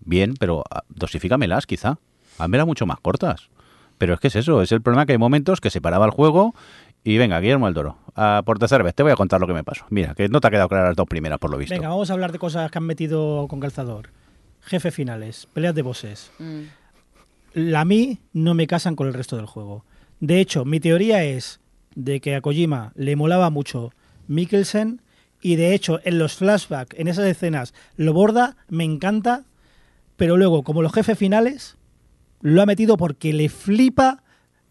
Bien, pero ah, dosifícamelas quizá. Házmelas mucho más cortas. Pero es que es eso, es el problema que hay momentos que se paraba el juego y venga, Guillermo del Toro, a por tercera vez te voy a contar lo que me pasó. Mira, que no te ha quedado claras las dos primeras por lo visto. Venga, vamos a hablar de cosas que han metido con calzador. Jefe finales, peleas de bosses. Mm. La mí no me casan con el resto del juego. De hecho, mi teoría es de que a Kojima le molaba mucho Mikkelsen y de hecho en los flashbacks, en esas escenas, lo borda, me encanta, pero luego como los jefes finales lo ha metido porque le flipa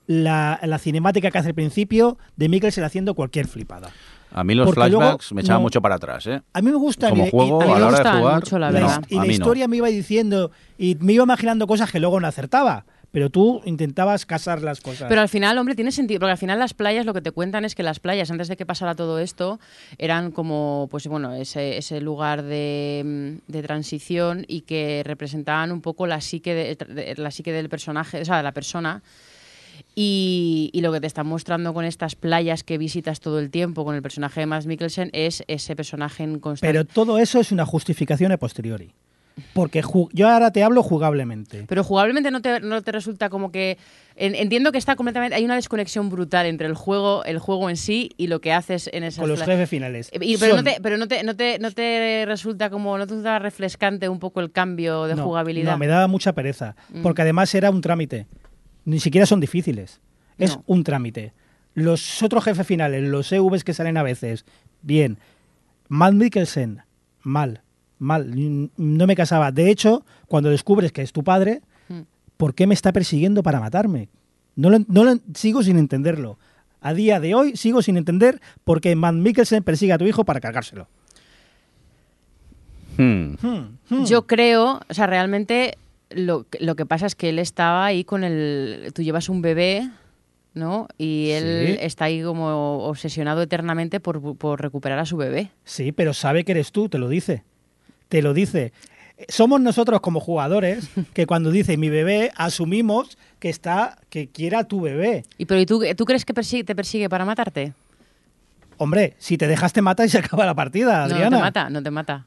la, la cinemática que hace al principio de Mikkelsen haciendo cualquier flipada. A mí los Porque luego flashbacks me echaban no- mucho para atrás, ¿eh? A mí me gusta Como y- juego, y- a mí a me la hora de gustaban jugar, mucho, la no, y la no. historia me iba diciendo y me iba imaginando cosas que luego no acertaba. Pero tú intentabas casar las cosas. Pero al final, hombre, tiene sentido, porque al final las playas lo que te cuentan es que las playas, antes de que pasara todo esto, eran como, pues bueno, ese, ese lugar de, mm, de transición y que representaban un poco la psique, de- de- la psique del personaje, o sea, de la persona. Y, y lo que te están mostrando con estas playas que visitas todo el tiempo con el personaje de Mads Mikkelsen es ese personaje en constante. Pero todo eso es una justificación a posteriori. Porque yo ahora te hablo jugablemente. Pero jugablemente no te, no te resulta como que... en- entiendo que está completamente... Hay una desconexión brutal entre el juego, el juego en sí y lo que haces en esas... Con los jefes finales. Eh, y- pero no te, pero no te, no te, no te resulta como... No te resulta refrescante un poco el cambio de no, jugabilidad. No, me daba mucha pereza. Mm. Porque además era un trámite. Ni siquiera son difíciles. Es No. un trámite. Los otros jefes finales, los EVs que salen a veces, bien. Matt Mikkelsen, mal. Mal. No me casaba. De hecho, cuando descubres que es tu padre, Mm. ¿por qué me está persiguiendo para matarme? No lo, no lo- sigo sin entenderlo. A día de hoy sigo sin entender por qué Matt Mikkelsen persigue a tu hijo para cargárselo. Hmm. Hmm, hmm. Yo creo, o sea, realmente lo, que- lo que pasa es que él estaba ahí con el... Tú llevas un bebé, ¿no? Y él Sí. está ahí como obsesionado eternamente por, por recuperar a su bebé. Sí, pero sabe que eres tú, te lo dice. Te lo dice. Somos nosotros como jugadores (laughs) que cuando dice mi bebé asumimos que está que quiera tu bebé. ¿Y pero ¿y tú, tú crees que persigue- te persigue para matarte? Hombre, si te dejas te mata y se (laughs) acaba la partida, Adriana. no te mata, no te mata.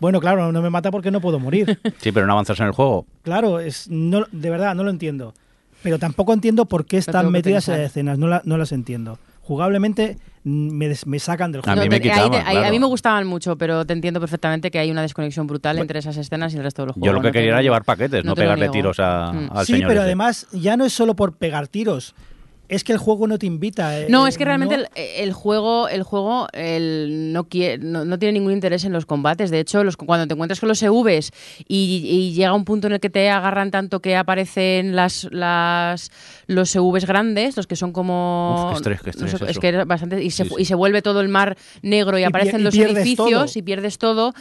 Bueno, claro, no me mata porque no puedo morir. (laughs) Sí, pero no avanzas en el juego. claro, es no de verdad no lo entiendo. Pero tampoco entiendo por qué están metidas esas escenas, no, la- no las entiendo. Jugablemente mm, me, des- me sacan del A juego. mí No, me quitaban, ahí- claro. A mí me gustaban mucho, pero te entiendo perfectamente que hay una desconexión brutal entre esas escenas y el resto del juego. Yo lo que no te quería era llevar paquetes, no, lo pegarle tiros a- Mm. al sí, señor. pero ese. además ya no es solo por pegar tiros, es que el juego no te invita. eh, No, es que realmente no- el, el juego, el juego el, no, quiere, no, no tiene ningún interés en los combates. De hecho, los, cuando te encuentras con los EVs y, y llega un punto en el que te agarran tanto que aparecen las, las los EVs grandes, los que son como... Uf, qué estrés, qué estrés no sé, eso. es que es bastante... Y se, Sí, sí. y se vuelve todo el mar negro y, aparecen y los edificios todo. y pierdes todo.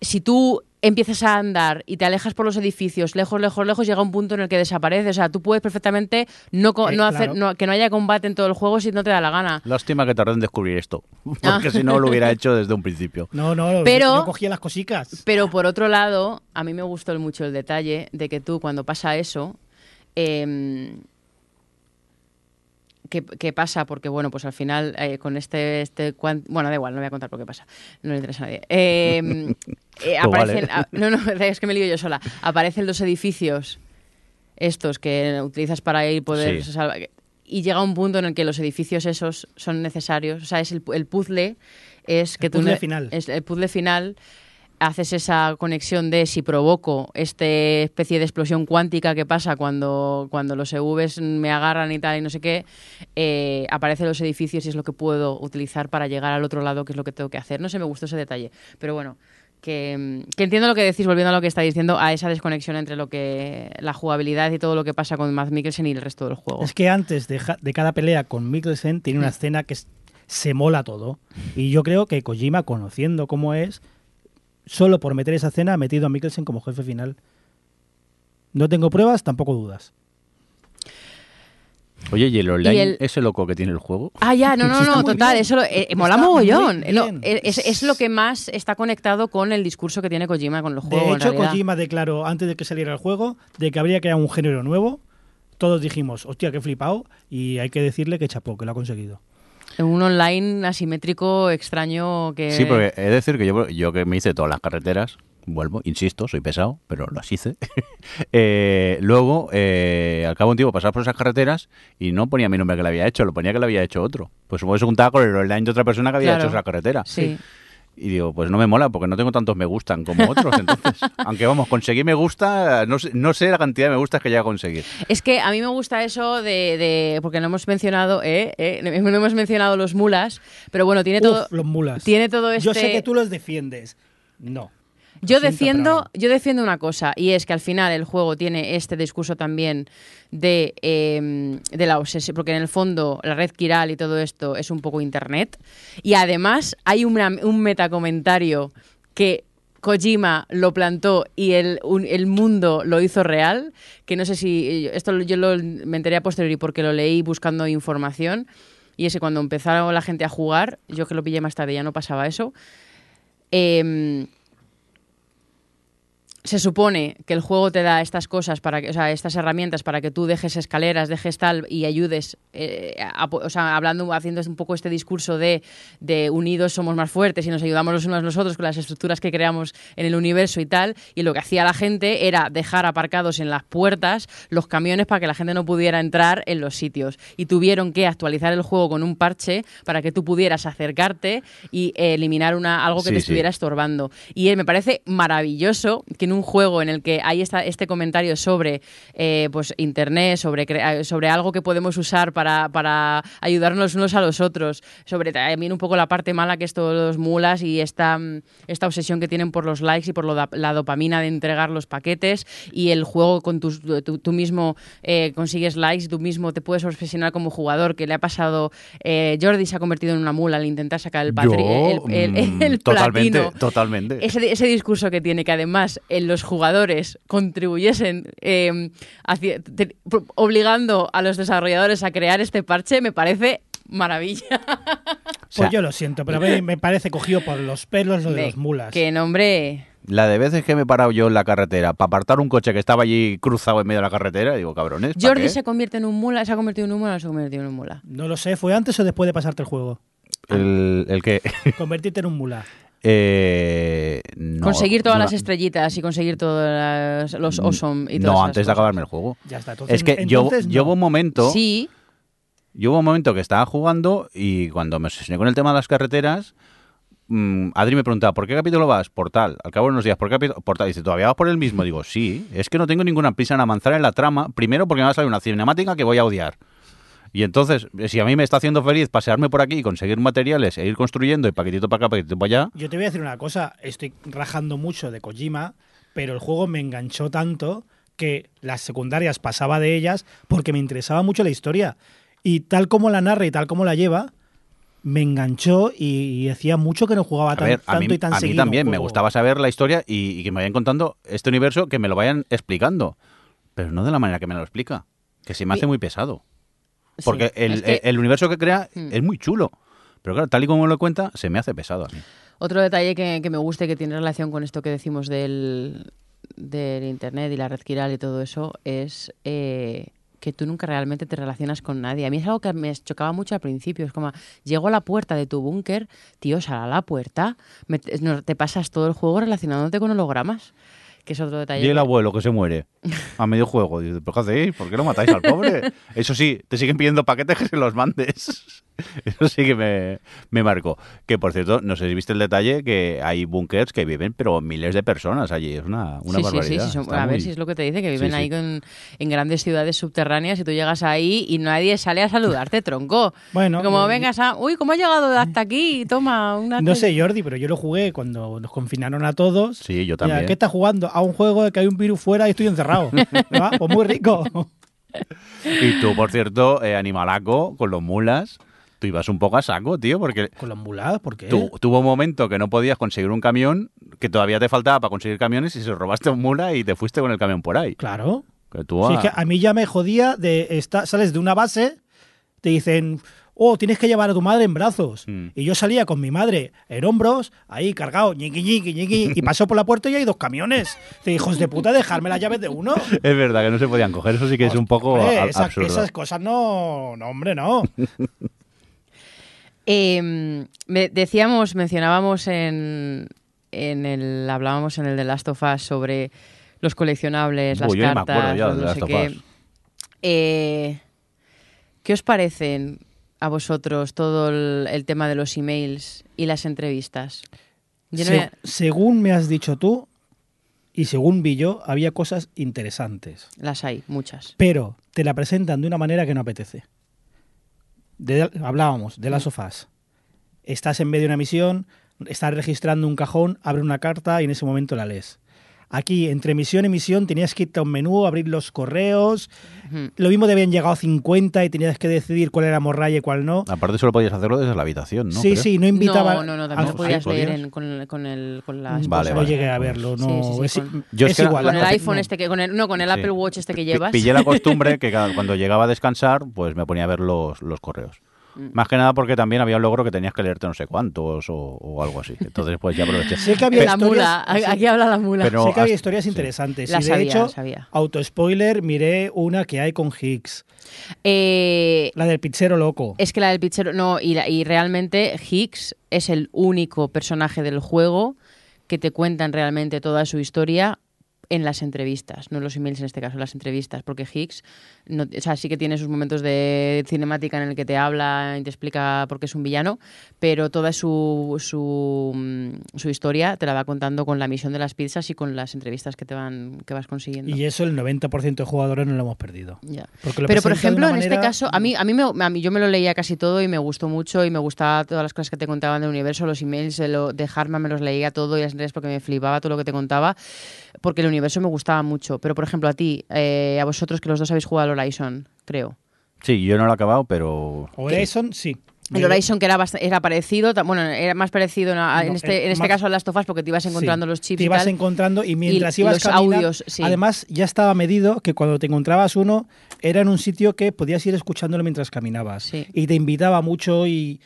Si tú empiezas a andar y te alejas por los edificios, lejos, lejos, lejos, llega un punto en el que desaparece. O sea, tú puedes perfectamente no, co- Eh, no hacer, claro. no- que no haya combate en todo el juego si no te da la gana. Lástima que tardé en descubrir esto, (laughs) Ah. porque si no lo hubiera (laughs) hecho desde un principio. No, no, Pero- yo cogía las cositas. Pero por otro lado, a mí me gustó mucho el detalle de que tú cuando pasa eso, em, ¿qué, qué pasa? Porque bueno, pues al final eh, con este, este cuan- bueno, da igual, no voy a contar por qué pasa, no le interesa a nadie. Em, (laughs) eh, Tú aparecen, vale. a- no, no, (laughs) es que me lío yo sola. Aparecen los edificios estos que utilizas para ir poder Sí. salva- y llega un punto en el que los edificios esos son necesarios, o sea, es el, el puzzle es que El tú puzzle final. es el puzzle final haces esa conexión de si provoco esta especie de explosión cuántica que pasa cuando, cuando los EVs me agarran y tal y no sé qué, eh, aparecen los edificios y es lo que puedo utilizar para llegar al otro lado, que es lo que tengo que hacer. No sé, me gustó ese detalle. Pero bueno, que, mm, que entiendo lo que decís, volviendo a lo que estáis diciendo, a esa desconexión entre lo que la jugabilidad y todo lo que pasa con Matt Mikkelsen y el resto del juego. Es que antes de, cada pelea con Mikkelsen tiene una escena que es- se mola todo. Y yo creo que Kojima, conociendo cómo es, solo por meter esa escena ha metido a Mikkelsen como jefe final. No tengo pruebas, tampoco dudas. Oye, ¿y el online, el- ese loco que tiene el juego? Ah, ya, no, no, no, total, bien. eso lo- eh, mola mogollón. No, es, es lo que más está conectado con el discurso que tiene Kojima con el juego. De hecho. Kojima declaró antes de que saliera el juego de que habría creado un género nuevo. Todos dijimos, hostia, qué flipado. Y hay que decirle que chapó, que lo ha conseguido. Un online asimétrico extraño que... Sí, porque he de decir que yo, yo que me hice todas las carreteras, vuelvo, insisto, soy pesado, pero las hice. (laughs) Eh, luego, eh, al cabo de un tiempo, pasaba por esas carreteras y no ponía mi nombre que lo había hecho, lo ponía que lo había hecho otro. Pues supongo que se juntaba con el online de otra persona que había Claro. hecho esa carretera. Sí. Y digo, pues no me mola porque no tengo tantos me gustan como otros. Entonces, (laughs) aunque vamos, conseguir me gusta, no sé, no sé la cantidad de me gustas que llega a conseguir. Es que a mí me gusta eso de... de- porque no hemos mencionado, eh, eh, (laughs) no hemos mencionado los mulas, pero bueno, tiene todo... Uf, los mulas. Tiene todo este... Yo sé que tú los defiendes. No. Yo defiendo, pero yo defiendo una cosa, y es que al final el juego tiene este discurso también de, eh, de la obsesión, porque en el fondo la red Kiral y todo esto es un poco internet, y además hay una- un metacomentario que Kojima lo plantó y el, un- el mundo lo hizo real, que no sé si, esto yo lo, me enteré a posteriori porque lo leí buscando información, y es que cuando empezaron la gente a jugar, yo que lo pillé más tarde ya no pasaba eso, eh, se supone que el juego te da estas cosas, para que, o sea, estas herramientas para que tú dejes escaleras, dejes tal y ayudes, eh, a- o sea, hablando, haciendo un poco este discurso de, de unidos somos más fuertes y nos ayudamos los unos a los otros con las estructuras que creamos en el universo y tal. Y lo que hacía la gente era dejar aparcados en las puertas los camiones para que la gente no pudiera entrar en los sitios. Y tuvieron que actualizar el juego con un parche para que tú pudieras acercarte y eh, eliminar una, algo que Sí, te sí. estuviera estorbando. Y eh, me parece maravilloso que en un juego en el que hay esta, este comentario sobre eh, pues, Internet, sobre, sobre algo que podemos usar para, para ayudarnos unos a los otros, sobre también un poco la parte mala que es todos los mulas y esta, mm, esta obsesión que tienen por los likes y por lo da- la dopamina de entregar los paquetes y el juego con tus, tú, tú mismo eh, consigues likes, tú mismo te puedes obsesionar como jugador, que le ha pasado, eh, Jordi se ha convertido en una mula al intentar sacar el, patri- Yo, el, el- mm, el totalmente, platino. totalmente. Ese, ese discurso que tiene, que además en los jugadores contribuyesen eh, hacia- te- pro- obligando a los desarrolladores a crear este parche, me parece maravilla. (laughs) O sea, pues yo lo siento, pero a mí me parece cogido por los pelos lo de los mulas. Que nombre. La de veces que me he parado yo en la carretera para apartar un coche que estaba allí cruzado en medio de la carretera, digo, cabrones. ¿pa' Jordi qué? se convierte en un mula, se ha convertido en un mula se ha convertido en un mula. No lo sé, ¿fue antes o después de pasarte el juego? El, el que. Convertirte en un mula. (laughs) eh, no, conseguir todas no las la- estrellitas y conseguir todos los awesome y todas No, antes de acabarme el juego. Ya está. Entonces, Es que yo, entonces yo no. hubo un momento. Sí, Yo hubo un momento que estaba jugando y cuando me obsesioné con el tema de las carreteras, mm, Adri me preguntaba, ¿por qué capítulo vas? Por tal. Al cabo de unos días, ¿por qué capítulo? Por tal. Dice, ¿todavía vas por el mismo? Digo, sí, es que no tengo ninguna prisa en avanzar en la trama. Primero porque me va a salir una cinemática que voy a odiar. Y entonces, si a mí me está haciendo feliz pasearme por aquí y conseguir materiales e ir construyendo y paquetito para acá, paquetito para allá, Yo te voy a decir una cosa, estoy rajando mucho de Kojima, pero el juego me enganchó tanto que las secundarias pasaba de ellas porque me interesaba mucho la historia. Y tal como la narra y tal como la lleva, me enganchó y, y hacía mucho que no jugaba tan- ver, tanto mí, y tan a mí seguido. también me gustaba saber la historia y, y que me vayan contando este universo, que me lo vayan explicando. Pero no de la manera que me lo explica. Que se me hace Mi- muy pesado. Sí. Porque el, Es que- el universo que crea Mm. es muy chulo. Pero claro, tal y como lo cuenta, se me hace pesado a mí. Otro detalle que, que me gusta y que tiene relación con esto que decimos del, del Internet y la red quiral y todo eso es eh, que tú nunca realmente te relacionas con nadie. A mí es algo que me chocaba mucho al principio. Es como, llego a la puerta de tu búnker, tío, sal a la puerta, me- no, te pasas todo el juego relacionándote con hologramas. Que es otro detalle. Y el abuelo que se muere a medio juego. Dice, ¿pero qué hacéis? ¿Por qué lo matáis al pobre? (laughs) Eso sí, te siguen pidiendo paquetes que se los mandes. (laughs) Eso sí que me, me marcó. Que por cierto, no sé si viste el detalle que hay búnkers que viven, pero miles de personas allí. Es una, una sí, barbaridad. Sí, sí, sí, son- Está a ver si es lo que te dice, que viven sí. ahí con- en grandes ciudades subterráneas y tú llegas ahí y nadie sale a saludarte, (laughs) tronco. Bueno, Como eh, vengas a... Uy, ¿cómo has llegado hasta aquí? Toma, una... No sé, Jordi, pero yo lo jugué cuando nos confinaron a todos. Sí, yo Y, ¿a también. ¿Qué estás jugando? A un juego de que hay un virus fuera y estoy encerrado. (laughs) ¿Va? Pues muy rico. Y tú, por cierto, eh, animalaco, con los mulas, tú ibas un poco a saco, tío, porque Con los muladas, ¿por qué? tú, tuvo un momento que no podías conseguir un camión, que todavía te faltaba para conseguir camiones y se robaste un mula y te fuiste con el camión por ahí. Claro. Que tú, Sí, ah, es que a mí ya me jodía de esta, sales de una base, te dicen, oh, tienes que llevar a tu madre en brazos. Mm. Y yo salía con mi madre en hombros, ahí cargado, ñiqui, ñiqui, ñiqui, y pasó por la puerta y hay dos camiones. Dice, hijos de puta, dejarme las llaves de uno. (laughs) Es verdad que no se podían coger, eso sí que es un poco Hombre, absurdo. esas cosas no, no, hombre, no. (laughs) Eh, me- decíamos, mencionábamos en, en el... Hablábamos en el de Last of Us sobre los coleccionables, las Uy, me cartas, acuerdo ya no Last sé of qué. Us. Eh, ¿Qué os parecen a vosotros todo el, el tema de los emails y las entrevistas? No Se- según me has dicho tú, y según vi yo, había cosas interesantes. Las hay, muchas. pero te la presentan de una manera que no apetece. De- hablábamos de las sofás. Estás en medio de una misión, estás registrando un cajón, abre una carta y en ese momento la lees. Aquí, entre misión y misión, tenías que irte a un menú, abrir los correos. Lo mismo te habían llegado 50 y tenías que decidir cuál era morralla y cuál no. Aparte solo podías hacerlo desde la habitación, ¿no? sí, Creo. sí, no invitaba. No, no, no, también lo podías sí, leer en- con, el- con, el, con la esposa. Vale, no vale. llegué a verlo, no. Sí, sí, sí, es, con- Yo es es que igual. Con el iPhone no. este que con el, no con el Sí. Apple Watch este que llevas. Pillé la (laughs) costumbre que cuando llegaba a descansar, pues me ponía a ver los, los correos. Más que nada porque también había un logro que tenías que leerte no sé cuántos o, o algo así. (laughs) Entonces, pues ya aproveché. Sé que había la mula, aquí habla la mula. Pero- sé que había historias sí. interesantes. La y de sabía, hecho, sabía. auto-spoiler, miré una que hay con Higgs. Eh, La del pizzero loco. Es que la del pichero, no, y, la- y realmente Higgs es el único personaje del juego que te cuentan realmente toda su historia en las entrevistas, no en los emails en este caso, en las entrevistas, porque Higgs, no, o sea, sí que tiene sus momentos de cinemática en el que te habla y te explica por qué es un villano, pero toda su, su, mm, su historia te la va contando con la misión de las pizzas y con las entrevistas que te van que vas consiguiendo. Y eso el 90% de jugadores no lo hemos perdido. Ya. Porque lo Pero por ejemplo, en este caso, a mí, a mí, me, a mí yo me lo leía casi todo y me gustó mucho y me gustaba todas las cosas que te contaban del universo, los emails de, lo, de Hartman me los leía todo y las redes porque me flipaba todo lo que te contaba, porque el universo me gustaba mucho. Pero por ejemplo, a ti, eh, a vosotros que los dos habéis jugado al Horizon, creo. Sí, yo no lo he acabado, pero... Horizon, sí. El Horizon que era, era parecido, bueno, era más parecido en, a- en No, este, eh, en este caso a Last of Us porque te ibas encontrando Sí. los chips Te y ibas tal. encontrando y mientras y ibas los caminando, audios, sí. además ya estaba medido que cuando te encontrabas uno era en un sitio que podías ir escuchándolo mientras caminabas Sí. y te invitaba mucho y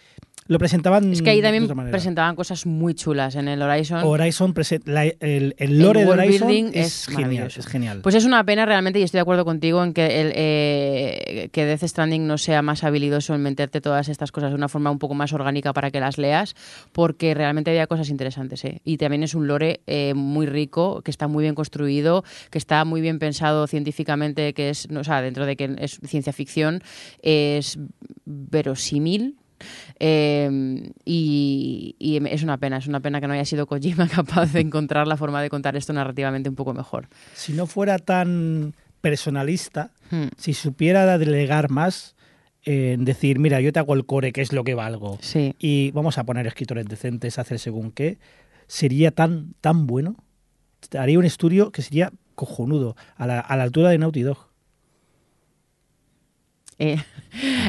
lo presentaban Es que ahí también presentaban cosas muy chulas en el Horizon. Horizon la- el, el lore de Horizon es, es genial, es genial. Pues es una pena realmente, y estoy de acuerdo contigo en que, el, eh, que Death Stranding no sea más habilidoso en meterte todas estas cosas de una forma un poco más orgánica para que las leas, porque realmente había cosas interesantes. ¿eh? Y también es un lore eh, muy rico, que está muy bien construido, que está muy bien pensado científicamente, que es, no, o sea, dentro de que es ciencia ficción, es verosímil. Eh, y, y es una pena, es una pena que no haya sido Kojima (laughs) capaz de encontrar la forma de contar esto narrativamente un poco mejor. si no fuera tan personalista, Hmm. si supiera delegar más en decir, mira, yo te hago el core, que es lo que valgo, Sí. y vamos a poner escritores decentes, hacer según qué, sería tan, tan bueno. Haría un estudio que sería cojonudo, a la, a la altura de Naughty Dog. Eh,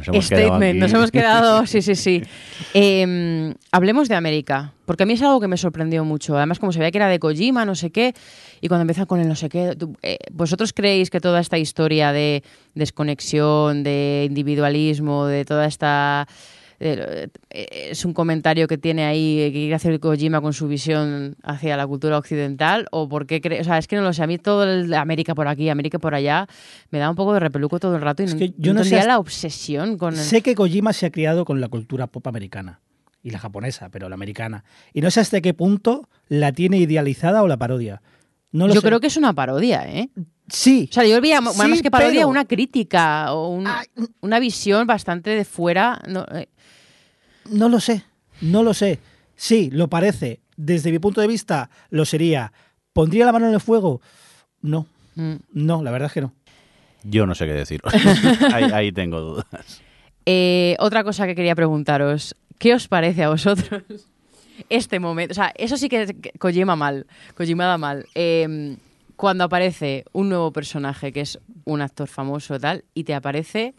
Nos statement, aquí. nos hemos quedado, sí, sí, sí. (laughs) Eh, hablemos de América, porque a mí es algo que me sorprendió mucho. Además, como se veía que era de Kojima, no sé qué, y cuando empieza con el no sé qué, eh, ¿vosotros creéis que toda esta historia de desconexión, de individualismo, de toda esta... eh, es un comentario que tiene ahí que quiere hacer Kojima con su visión hacia la cultura occidental o por qué cree, o sea, es que no lo sé, a mí todo el América por aquí, América por allá, me da un poco de repeluco todo el rato y Es no, que yo no no sé la obsesión con el... Sé que Kojima se ha criado con la cultura pop americana y la japonesa, pero la americana. Y no sé hasta qué punto la tiene idealizada o la parodia. No lo yo sé. creo que es una parodia, ¿eh? Sí. O sea, yo veía Sí, más que parodia, pero- una crítica o un- una visión bastante de fuera. no, eh, No lo sé, no lo sé. Sí, lo parece. Desde mi punto de vista, lo sería. ¿Pondría la mano en el fuego? No, mm. no, la verdad es que no. Yo no sé qué deciros. (laughs) (laughs) ahí, ahí tengo dudas. Eh, otra cosa que quería preguntaros, ¿qué os parece a vosotros (laughs) este momento? O sea, eso sí que que Kojima mal, Kojima da mal. Eh, cuando aparece un nuevo personaje que es un actor famoso tal y te aparece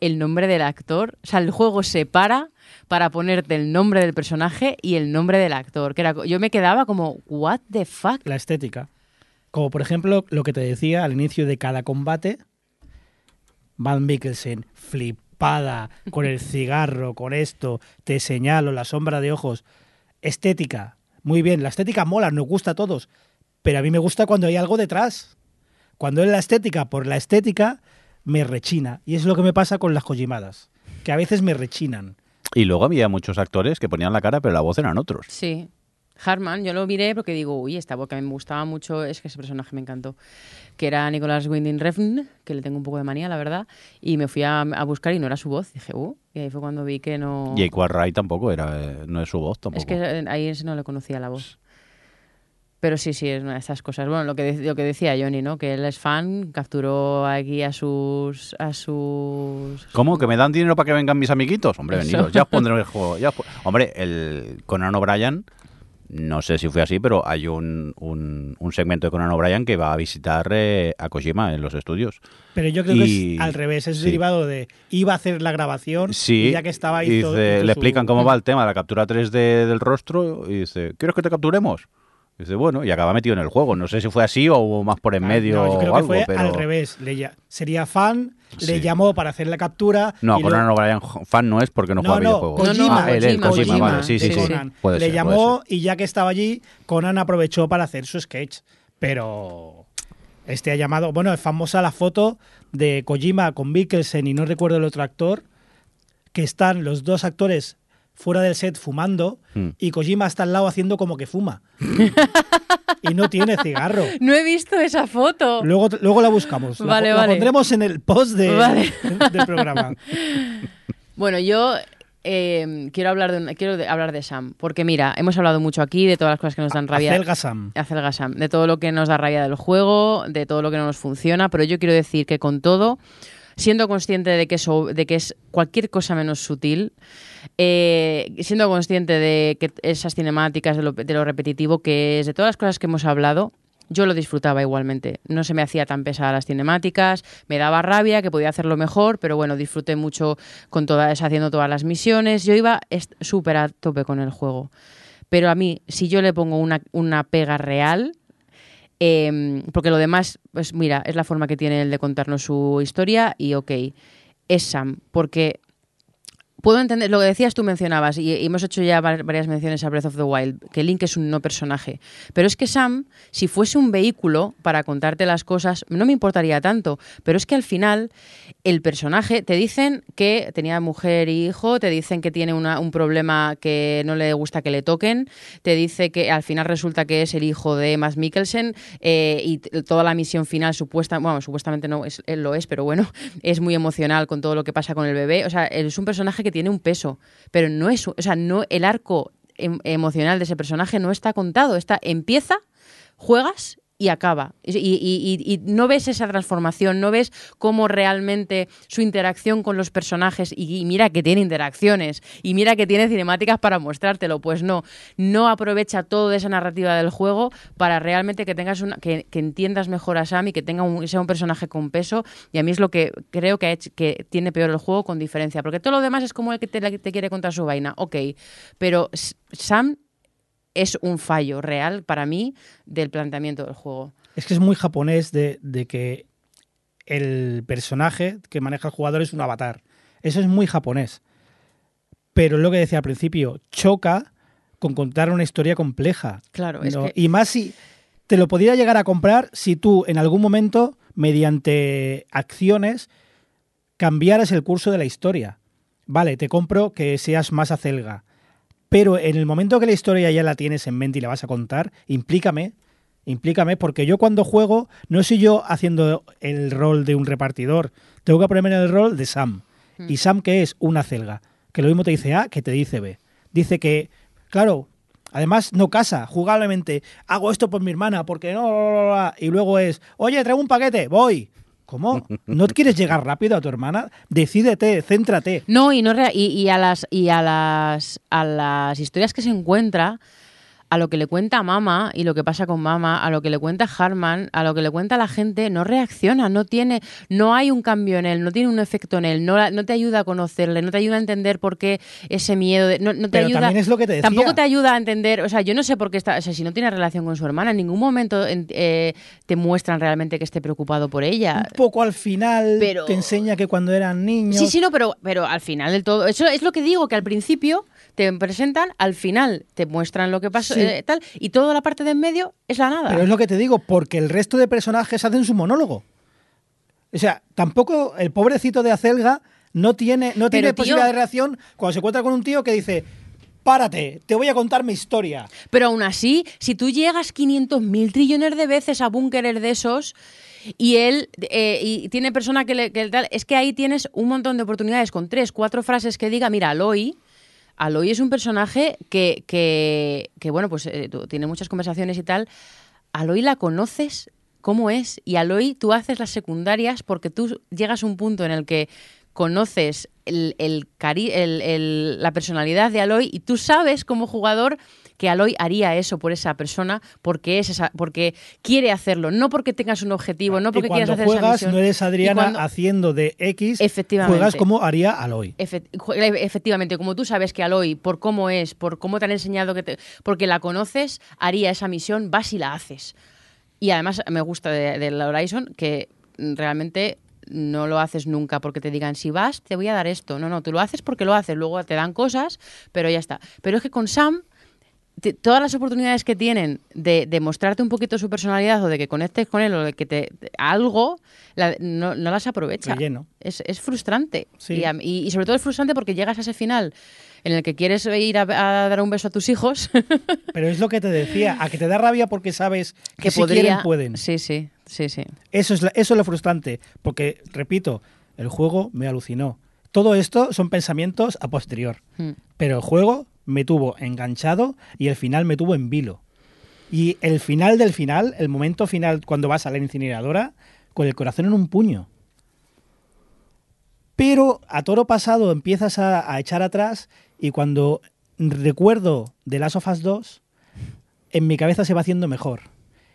el nombre del actor, o sea, el juego se para para ponerte el nombre del personaje y el nombre del actor, que era yo me quedaba como what the fuck? La estética. Como por ejemplo lo que te decía al inicio de cada combate, Van Mikkelsen, flipada, con el cigarro, con esto, te señalo, la sombra de ojos. Estética, muy bien, la estética mola, nos gusta a todos, pero a mí me gusta cuando hay algo detrás. Cuando es la estética por la estética, me rechina. Y es lo que me pasa con las Kojimadas, que a veces me rechinan. Y luego había muchos actores que ponían la cara, pero la voz eran otros. Sí. Hartman, yo lo miré porque digo, uy, esta boca me gustaba mucho, es que ese personaje me encantó, que era Nicolás Winding Refn, que le tengo un poco de manía, la verdad, y me fui a, a buscar y no era su voz, dije, uh, y ahí fue cuando vi que no... Y Ray tampoco era, eh, no es su voz tampoco. Es que eh, ahí no le conocía la voz. Pero sí, sí, es una de estas cosas. Bueno, lo que, de- lo que decía Johnny, ¿no? Que él es fan, capturó aquí a sus... A sus... ¿Cómo? ¿Que me dan dinero para que vengan mis amiguitos? Hombre, Eso. venidos, ya os pondré el juego. ya os Hombre, el Conan O'Brien, no sé si fue así, pero hay un, un, un segmento de Conan O'Brien que va a visitar eh, a Kojima en los estudios. Pero yo creo que es al revés, es sí. derivado de iba a hacer la grabación Sí, y ya que estaba hizo le su- explican cómo va el tema de la captura 3D del rostro y dice, ¿quieres que te capturemos? Y dice, bueno, y acaba metido en el juego. No sé si fue así o hubo más por en medio no, yo creo o que algo, fue pero... al revés. Sería fan, le llamó para hacer la captura. No, Conan luego- O'Brien fan no es porque no, No, juega no, videojuegos. Kojima, ah, él, Kojima, Kojima, vale, sí, sí. Puede le ser, puede llamó ser. y ya que estaba allí, Conan aprovechó para hacer su sketch. Pero este ha llamado. Bueno, es famosa la foto de Kojima con Mikkelsen y no recuerdo el otro actor, que están los dos actores fuera del set fumando Mm. y Kojima está al lado haciendo como que fuma. (laughs) y no tiene cigarro. No he visto esa foto. Luego, luego la buscamos. La Vale, pondremos en el post de, Vale. (laughs) del programa. (laughs) Bueno, yo eh, quiero hablar de quiero de- hablar de Sam, porque mira, hemos hablado mucho aquí de todas las cosas que nos dan rabia. Acelga Sam. Acelga Sam, de todo lo que nos da rabia del juego, de todo lo que no nos funciona, pero yo quiero decir que con todo, siendo consciente de que, es cualquier cosa menos sutil, eh, siendo consciente de que esas cinemáticas, de lo, de lo repetitivo que es, de todas las cosas que hemos hablado, yo lo disfrutaba igualmente. No se me hacía tan pesada las cinemáticas, me daba rabia que podía hacerlo mejor, pero bueno, disfruté mucho con todas, haciendo todas las misiones. Yo iba súper a tope con el juego. Pero a mí, si yo le pongo una, una pega real, eh, porque lo demás, pues mira, es la forma que tiene él de contarnos su historia y ok, es Sam, porque puedo entender, lo que decías tú mencionabas, y, hemos hecho ya va- varias menciones a Breath of the Wild, que Link es un no personaje, pero es que Sam, si fuese un vehículo para contarte las cosas, no me importaría tanto, pero es que al final el personaje, te dicen que tenía mujer y hijo, te dicen que tiene un problema que no le gusta que le toquen, te dice que al final resulta que es el hijo de Mads Mikkelsen eh, y toda la misión final supuesta, bueno, supuestamente no es, él lo es, pero bueno, (laughs) es muy emocional con todo lo que pasa con el bebé. O sea, es un personaje que tiene un peso, pero no es, o sea, no el arco em- emocional de ese personaje no está contado, está empieza, juegas y acaba. Y, y- y- no ves esa transformación, no ves cómo realmente su interacción con los personajes, y, mira que tiene interacciones, y mira que tiene cinemáticas para mostrártelo, pues no, no aprovecha toda esa narrativa del juego para realmente que tengas una, que, que entiendas mejor a Sam y que tenga un, sea un personaje con peso, y a mí es lo que creo que, ha hecho- que tiene peor el juego con diferencia, porque todo lo demás es como el que te, te quiere contar su vaina, ok, pero Sam es un fallo real para mí del planteamiento del juego. Es que es muy japonés de, de que el personaje que maneja el jugador es un avatar. Eso es muy japonés. Pero es lo que decía al principio, choca con contar una historia compleja. Claro, es No, que... Y más si te lo podría llegar a comprar si tú en algún momento, mediante acciones, cambiaras el curso de la historia. Vale, te compro que seas más acelga. Pero en el momento que la historia ya la tienes en mente y la vas a contar, implícame, implícame, porque yo cuando juego no soy yo haciendo el rol de un repartidor, tengo que ponerme en el rol de Sam. ¿Y Sam qué es? Una celga. Que lo mismo te dice A que te dice B. Dice que, claro, además no casa, jugablemente, hago esto por mi hermana, porque no, bla, bla, bla, y luego es, oye, traigo un paquete, voy. ¿Cómo? ¿No quieres llegar rápido a tu hermana? Decídete, céntrate. No, y no y, y a las y a las a las historias que se encuentra, a lo que le cuenta Mama y lo que pasa con Mama, a lo que le cuenta Harman, a lo que le cuenta la gente, no reacciona, no tiene, no hay un cambio en él, no tiene un efecto en él, no, no te ayuda a conocerle, no te ayuda a entender por qué ese miedo, de- no, no te Pero ayuda. también es lo que te decía. Tampoco te ayuda a entender, o sea, yo no sé por qué está, o sea, si no tiene relación con su hermana, en ningún momento en- eh, te muestran realmente que esté preocupado por ella. Un poco al final Pero- te enseña que cuando eran niños... Sí, sí, no, pero, pero al final del todo. Eso es lo que digo, que al principio te presentan, al final te muestran lo que pasó, Sí. eh, tal, y toda la parte de en medio es la nada. Pero es lo que te digo, porque el resto de personajes hacen su monólogo. O sea, tampoco el pobrecito de Acelga no tiene, no tiene tío- posibilidad de reacción cuando se encuentra con un tío que dice, párate, te voy a contar mi historia. Pero aún así, si tú llegas 500 mil trillones de veces a búnkeres de esos y él eh, y tiene persona que le que tal, es que ahí tienes un montón de oportunidades con tres, cuatro frases que diga, mira, Aloy. Aloy es un personaje que, que, que, bueno, pues eh, tiene muchas conversaciones y tal. Aloy la conoces cómo es y Aloy tú haces las secundarias porque tú llegas a un punto en el que conoces el- el- la personalidad de Aloy y tú sabes como jugador que Aloy haría eso por esa persona porque es esa, porque quiere hacerlo, no porque tengas un objetivo, no porque y quieras hacer esa juegas, misión. no eres Adriana cuando- haciendo de X, Efectivamente. juegas como haría Aloy. Efectivamente, como tú sabes que Aloy, por cómo es, por cómo te han enseñado que te, porque la conoces, haría esa misión, vas y la haces. Y además me gusta de, del Horizon que realmente no lo haces nunca porque te digan, si vas, te voy a dar esto. No, no, tú lo haces porque lo haces. Luego te dan cosas, pero ya está. Pero es que con Sam, todas las oportunidades que tienen de, de mostrarte un poquito su personalidad o de que conectes con él o de que te algo, la- no, no las aprovecha. Relleno. Es, es frustrante. Sí. Y, a- y- y sobre todo es frustrante porque llegas a ese final en el que quieres ir a, a dar un beso a tus hijos. (laughs) Pero es lo que te decía, a que te da rabia porque sabes que, que si podría. quieren pueden. Sí, sí, sí, sí. Eso es, la- eso es lo frustrante, porque, repito, el juego me alucinó. Todo esto son pensamientos a posterior, Mm. pero el juego me tuvo enganchado y el final me tuvo en vilo. Y el final del final, el momento final cuando vas a la incineradora, con el corazón en un puño. Pero a toro pasado empiezas a, echar atrás y cuando recuerdo de Last of Us 2, en mi cabeza se va haciendo mejor.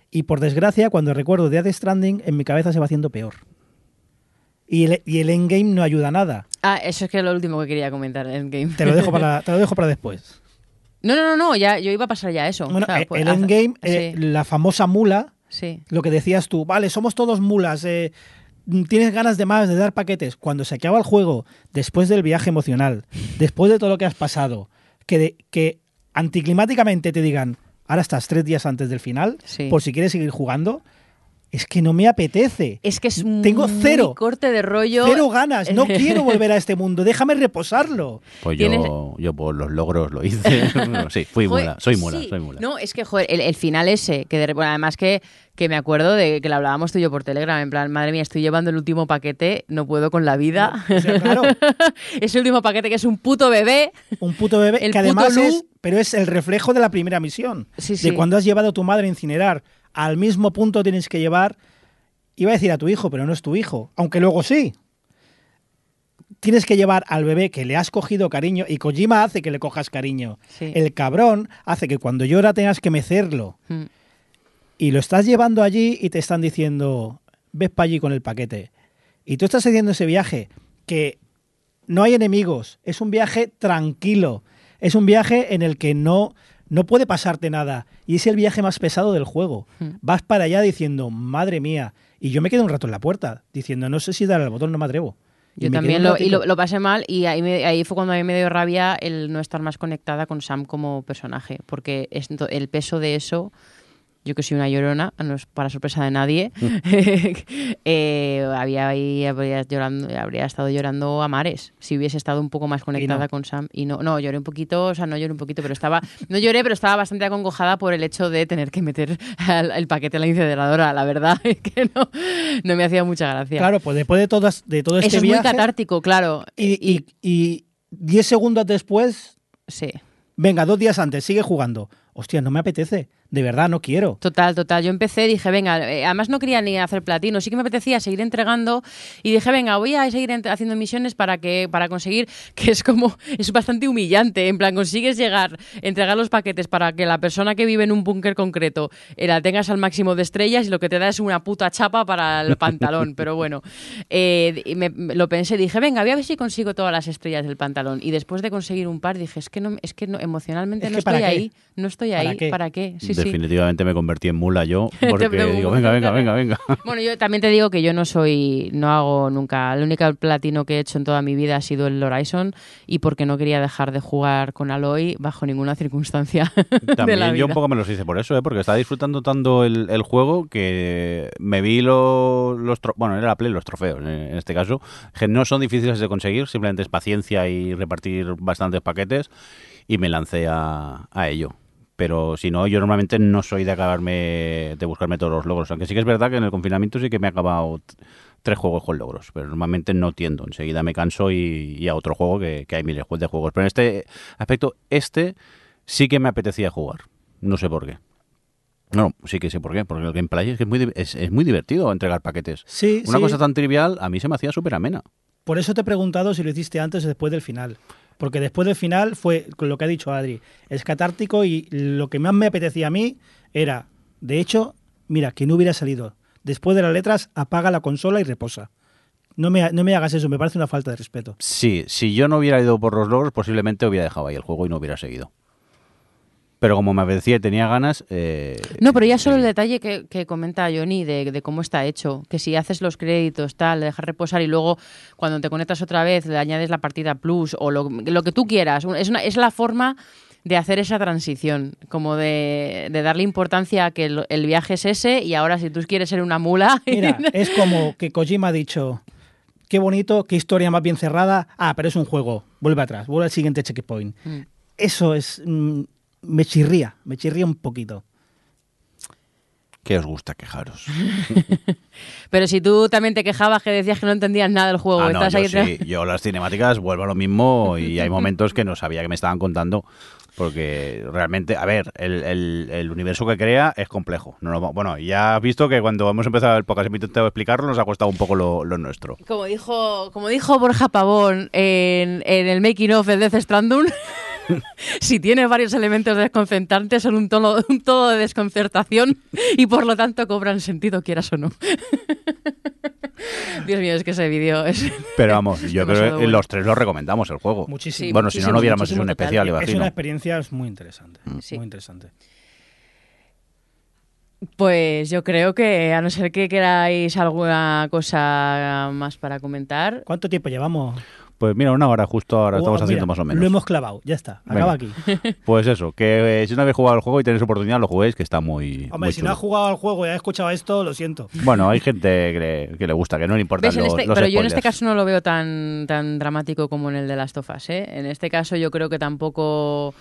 Y por desgracia, cuando recuerdo de Death Stranding, en mi cabeza se va haciendo peor. Y el, y el endgame no ayuda a nada. Ah, eso es que es lo último que quería comentar en game. Te lo dejo para, (laughs) te lo dejo para después. No, no, no, no, ya, yo iba a pasar ya eso. Bueno, O sea, eh, pues, el endgame, eh, sí, la famosa mula, sí. lo que decías tú, vale, somos todos mulas, eh, tienes ganas de más, de dar paquetes. Cuando se acaba el juego, después del viaje emocional, después de todo lo que has pasado, que, de- que anticlimáticamente te digan, ahora estás tres días antes del final, Sí. por si quieres seguir jugando, es que no me apetece. Es que es Tengo muy cero. corte de rollo. Cero ganas, no (laughs) quiero volver a este mundo, déjame reposarlo. Pues yo, yo por los logros lo hice. Bueno, (laughs) sí, fui Joder, mula, soy mula, sí. soy mula. No, es que, joder, el, el final ese, que de- bueno, además que, que me acuerdo de que lo hablábamos tú y yo por Telegram, en plan, madre mía, estoy llevando el último paquete, no puedo con la vida. O sea, claro, (laughs) Ese último paquete que es un puto bebé. un puto bebé El que puto además Lu. es, pero es el reflejo de la primera misión. Sí, de sí. cuando has llevado a tu madre a incinerar. Al mismo punto tienes que llevar, iba a decir a tu hijo, pero no es tu hijo, aunque luego sí. Tienes que llevar al bebé que le has cogido cariño y Kojima hace que le cojas cariño. Sí. El cabrón hace que cuando llora tengas que mecerlo. Mm. y lo estás llevando allí y te están diciendo, ves para allí con el paquete. Y tú estás haciendo ese viaje que no hay enemigos, es un viaje tranquilo, es un viaje en el que no, no puede pasarte nada y es el viaje más pesado del juego. Mm. Vas para allá diciendo, madre mía, y yo me quedo un rato en la puerta diciendo, no sé si dar al botón, no me atrevo. Y Yo quedé también lo, y lo pasé mal y ahí, me- ahí fue cuando a mí me dio rabia el no estar más conectada con Sam como personaje, porque es, el peso de eso, yo que soy una llorona, no es para sorpresa de nadie, (laughs) (laughs) eh, había ahí habría, llorando, habría estado llorando a mares si hubiese estado un poco más conectada no. con Sam. Y no, no, lloré un poquito, o sea, no lloré un poquito, pero estaba, no lloré, pero estaba bastante acongojada por el hecho de tener que meter (laughs) al- el paquete en la incineradora, la verdad, es que no, no me hacía mucha gracia. Claro, pues después de, todas, de todo este Eso es viaje... muy catártico, claro. y, y, y 10 segundos después, Sí, venga, dos días antes, sigue jugando. Hostia, no me apetece. De verdad, no quiero. total, total. Yo empecé, dije, venga, eh, además no quería ni hacer platino, sí que me apetecía seguir entregando y dije, venga, voy a seguir haciendo misiones para que para conseguir, (laughs) que es como, es bastante humillante, en plan, consigues llegar, entregar los paquetes para que la persona que vive en un búnker concreto eh, la tengas al máximo de estrellas y lo que te da es una puta chapa para el (laughs) pantalón, pero bueno, eh, me- me- lo pensé, dije, venga, voy a ver si consigo todas las estrellas del pantalón y después de conseguir un par dije, es que no, es que no, emocionalmente Es no que ¿para estoy ahí, no estoy ¿Para ahí, qué? ¿para qué? Sí, sí. Definitivamente me convertí en mula yo, (laughs) porque digo, venga, venga, venga, venga. Bueno, yo también te digo que yo no soy, no hago nunca, el único platino que he hecho en toda mi vida ha sido el Horizon y porque no quería dejar de jugar con Aloy bajo ninguna circunstancia (laughs) de la También vida. yo un poco me los hice por eso, ¿eh? porque estaba disfrutando tanto el, el juego que me vi lo- los, bueno, era la Play, los trofeos eh, en este caso, que no son difíciles de conseguir, simplemente es paciencia y repartir bastantes paquetes y me lancé a, a ello. Pero si no, yo normalmente no soy de acabarme, de buscarme todos los logros, aunque sí que es verdad que en el confinamiento sí que me he acabado tres juegos con logros, pero normalmente no tiendo, enseguida me canso y, y a otro juego que, que hay miles de juegos. Pero en este aspecto, este sí que me apetecía jugar. No sé por qué. No, sí que sé por qué. Porque el gameplay es, que es, muy, es, es muy divertido entregar paquetes. Sí, Una sí. cosa tan trivial a mí se me hacía súper amena. Por eso te he preguntado si lo hiciste antes o después del final. Porque después del final fue lo que ha dicho Adri. Es catártico y lo que más me apetecía a mí era, de hecho, mira, que no hubiera salido. Después de las letras, apaga la consola y reposa. No me, no me hagas eso, me parece una falta de respeto. Sí, si yo no hubiera ido por los logros, posiblemente hubiera dejado ahí el juego y no hubiera seguido. Pero como me apetecía y tenía ganas... eh, No, pero ya solo el detalle que, que comenta Johnny de, de cómo está hecho, que si haces los créditos, tal, le dejas reposar y luego cuando te conectas otra vez le añades la partida plus o lo, lo que tú quieras. Es, una, es la forma de hacer esa transición, como de, de darle importancia a que el, el viaje es ese y ahora si tú quieres ser una mula... (laughs) Mira, (laughs) es como que Kojima ha dicho, qué bonito, qué historia más bien cerrada. Ah, pero es un juego. Vuelve atrás, vuelve al siguiente checkpoint. Mm. Eso es... mm, me chirría, me chirría un poquito. ¿Qué os gusta quejaros? (laughs) Pero si tú también te quejabas que decías que no entendías nada del juego, Ah, no, estás yo ahí... sí. Yo las cinemáticas vuelvo a lo mismo y hay momentos que no sabía que me estaban contando porque realmente, a ver, el, el- el universo que crea es complejo. No va- bueno, ya has visto que cuando hemos empezado el podcast y hemos intentado explicarlo nos ha costado un poco lo, lo nuestro. Como dijo, como dijo Borja Pavón en, en el making of del Death Stranding, (laughs) si tiene varios elementos desconcertantes son un tono, un todo de desconcertación y por lo tanto cobran sentido, quieras o no. (laughs) Dios mío, es que ese vídeo es... (laughs) Pero vamos, yo creo que bueno. los tres lo recomendamos el juego. Muchísimo. Sí, bueno, si no, no hubiéramos hecho un total. especial, es una experiencia muy interesante. Sí. Muy interesante. Pues yo creo que a no ser que queráis alguna cosa más para comentar, ¿Cuánto tiempo llevamos? Pues mira, una hora justo ahora Oh, estamos mira, haciendo más o menos. Lo hemos clavado, ya está. Acaba Venga. aquí. (laughs) Pues eso, que eh, si no habéis jugado el juego y tenéis oportunidad, lo juguéis, que está muy. Hombre, muy si chulo. no has jugado al juego y has escuchado esto, lo siento. Bueno, hay gente que le, que le gusta, que no le. En los, este- los pero yo en este caso no lo veo tan, tan dramático como en el de las tofas. ¿eh? En este caso yo creo que tampoco...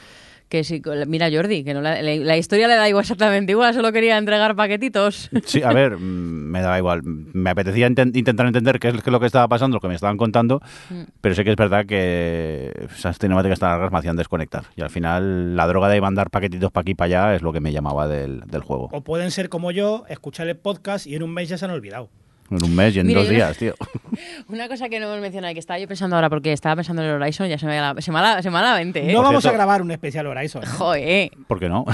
Que si, mira Jordi, que no la, la- la historia le da igual exactamente igual, solo quería entregar paquetitos. Sí, a ver, (laughs) mm, me daba igual. Me apetecía inten- intentar entender qué es, qué es lo que estaba pasando, lo que me estaban contando, Mm. pero sé que es verdad que esas cinemáticas tan largas me hacían desconectar. Y al final, la droga de mandar paquetitos para aquí y para allá es lo que me llamaba del, del juego. O pueden ser como yo, escuchar el podcast y en un mes ya se han olvidado. En un mes y en Mira, dos días, tío. (laughs) Una cosa que no hemos mencionado y que estaba yo pensando ahora porque estaba pensando en el Horizon, ya se me la, se me la- se me la mente, ¿eh? No Por vamos cierto- a grabar un especial Horizon. ¿eh? Joder, ¿Por qué no?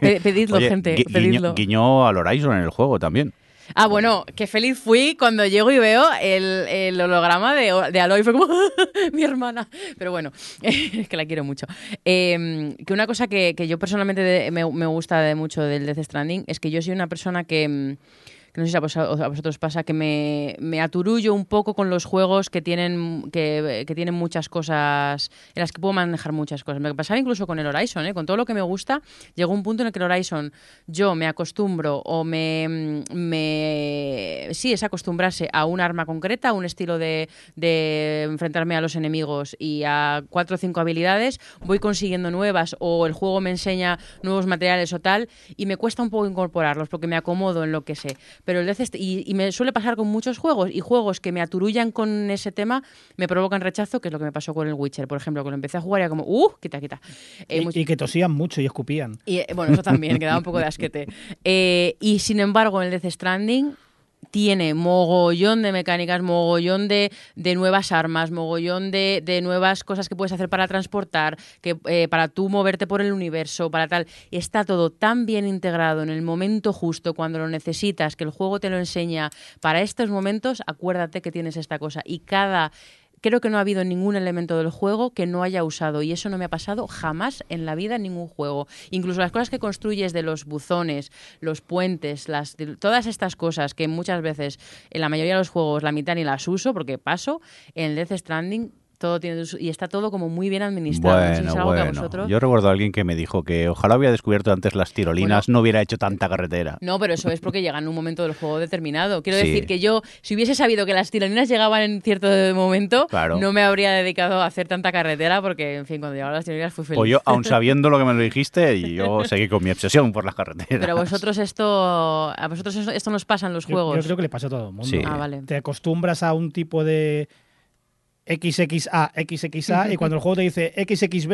Pe- pedidlo, (laughs) Oye, gente, gui- guiño, pedidlo. guiñó al Horizon en el juego también. Ah, bueno, qué feliz fui cuando llego y veo el, el holograma de, de Aloy. Fue como, (laughs) mi hermana. Pero bueno, es que la quiero mucho. Eh, que una cosa que, que yo personalmente de- me, me gusta de mucho del Death Stranding es que yo soy una persona que... que no sé si a vosotros pasa, que me, me aturullo un poco con los juegos que tienen, que, que tienen muchas cosas, en las que puedo manejar muchas cosas. Me pasaba incluso con el Horizon, ¿eh? con todo lo que me gusta, llegó un punto en el que el Horizon yo me acostumbro o me... me sí, es acostumbrarse a un arma concreta, a un estilo de, de enfrentarme a los enemigos y a cuatro o cinco habilidades, voy consiguiendo nuevas o el juego me enseña nuevos materiales o tal y me cuesta un poco incorporarlos porque me acomodo en lo que sé. Pero el Death St- y, y me suele pasar con muchos juegos y juegos que me aturullan con ese tema me provocan rechazo, que es lo que me pasó con el Witcher, por ejemplo, cuando empecé a jugar era como, ¡uh! Quita, quita. Eh, Y, que tosían mucho y escupían. y, eh, bueno, eso también, que daba un poco de asquete. (laughs) Eh, y sin embargo, en el Death Stranding tiene mogollón de mecánicas, mogollón de, de nuevas armas, mogollón de, de nuevas cosas que puedes hacer para transportar, que eh, para tú moverte por el universo, para tal. Está todo tan bien integrado en el momento justo, cuando lo necesitas, que el juego te lo enseña. Para estos momentos, acuérdate que tienes esta cosa. Y cada creo que no ha habido ningún elemento del juego que no haya usado y eso no me ha pasado jamás en la vida en ningún juego. Incluso las cosas que construyes de los buzones, los puentes, las, todas estas cosas que muchas veces en la mayoría de los juegos la mitad ni las uso porque paso, en Death Stranding todo tiene su- y está todo como muy bien administrado. No sé si es Bueno, bueno. vosotros- Yo recuerdo a alguien que me dijo que ojalá hubiera descubierto antes las tirolinas, no hubiera hecho tanta carretera. No, pero eso es porque llegan en un momento del juego determinado. Quiero Sí. decir que yo, si hubiese sabido que las tirolinas llegaban en cierto momento, Claro. no me habría dedicado a hacer tanta carretera porque, en fin, cuando llegaban las tirolinas fui feliz. Pues yo, aun (laughs) sabiendo lo que me lo dijiste, y yo seguí con mi obsesión por las carreteras. Pero a vosotros esto, a vosotros esto, esto nos pasa en los Yo, juegos. yo creo que le pasa a todo el mundo. Sí. Ah, vale. Te acostumbras a un tipo de XXA, XXA, y (laughs) cuando el juego te dice XXB,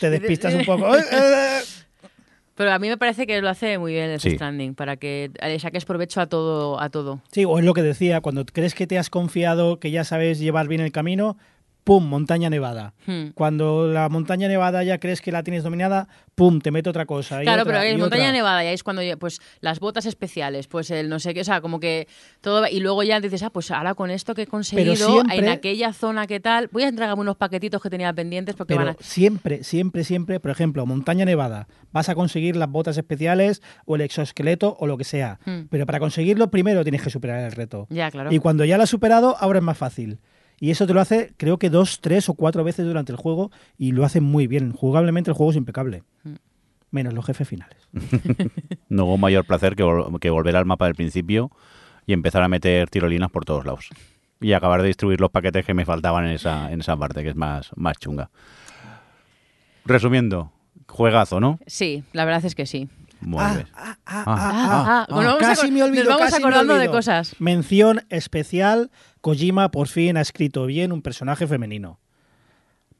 te despistas un poco. (laughs) ¡Eh, eh! Pero a mí me parece que lo hace muy bien el Sí. Stranding para que le saques provecho a todo, a todo. Sí, o es lo que decía, cuando crees que te has confiado, que ya sabes llevar bien el camino, pum, montaña nevada. Hmm. Cuando la montaña nevada ya crees que la tienes dominada, pum, te mete otra cosa. y Claro, otra, pero y en montaña otra. nevada ya es cuando pues las botas especiales, pues el no sé qué, o sea, como que todo va- y luego ya dices, ah, pues ahora con esto que he conseguido siempre- en aquella zona que tal, voy a entregarme unos paquetitos que tenía pendientes porque Pero van a siempre, siempre, siempre, por ejemplo, montaña nevada, vas a conseguir las botas especiales o el exoesqueleto o lo que sea. Hmm. Pero para conseguirlo, primero tienes que superar el reto. Ya, claro. Y cuando ya lo has superado, ahora es más fácil. Y eso te lo hace, creo que dos, tres o cuatro veces durante el juego y lo hace muy bien. Jugablemente el juego es impecable. Mm. Menos los jefes finales. (laughs) No hubo mayor placer que, vol- que volver al mapa del principio y empezar a meter tirolinas por todos lados. Y acabar de distribuir los paquetes que me faltaban en esa, en esa parte, que es más, más chunga. Resumiendo, juegazo, ¿no? Sí, la verdad es que sí. Casi me olvido, nos vamos casi me acordando de cosas. Mención especial, Kojima por fin ha escrito bien un personaje femenino.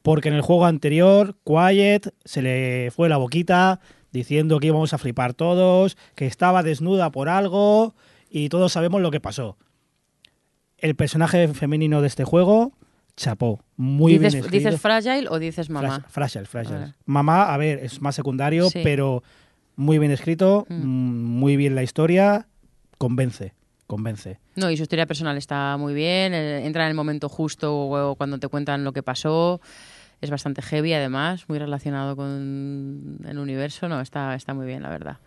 Porque en el juego anterior, Quiet se le fue la boquita diciendo que íbamos a flipar todos, que estaba desnuda por algo y todos sabemos lo que pasó. El personaje femenino de este juego, chapó. Muy bien ¿Dices, escrito. ¿Dices fragile o dices mamá? Fragile, fragile. Mamá, a ver, es más secundario, Sí. pero muy bien escrito, Mm. mm, muy bien la historia, convence, convence. No, y su historia personal está muy bien, eh, entra en el momento justo cuando te cuentan lo que pasó. Es bastante heavy, además, muy relacionado con el universo. No, está, está muy bien, la verdad.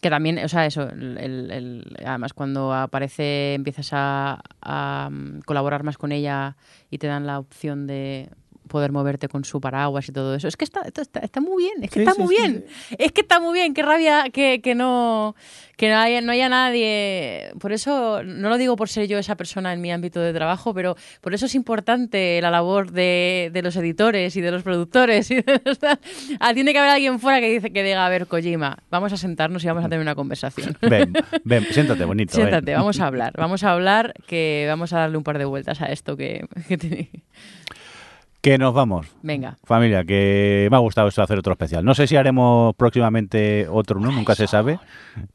Que también, o sea, eso, el- el- el- además cuando aparece, empiezas a, a, mm, colaborar más con ella y te dan la opción de poder moverte con su paraguas y todo eso. Es que está, está, está muy bien, es que Sí, está sí, muy sí, bien. Es que está muy bien, qué rabia que, que no que no haya, no haya nadie. Por eso, no lo digo por ser yo esa persona en mi ámbito de trabajo, pero por eso es importante la labor de, de los editores y de los productores. (laughs) Y de los. Ah, tiene que haber alguien fuera que dice que diga, a ver, Kojima, vamos a sentarnos y vamos a tener una conversación. (laughs) Ven, (laughs) ven, siéntate, bonito. ven. Siéntate, vamos a hablar, vamos a hablar, que vamos a darle un par de vueltas a esto que, que tiene- Que nos vamos. Venga. Familia, que me ha gustado esto hacer otro especial. No sé si haremos próximamente otro, ¿no? Nunca se sabe.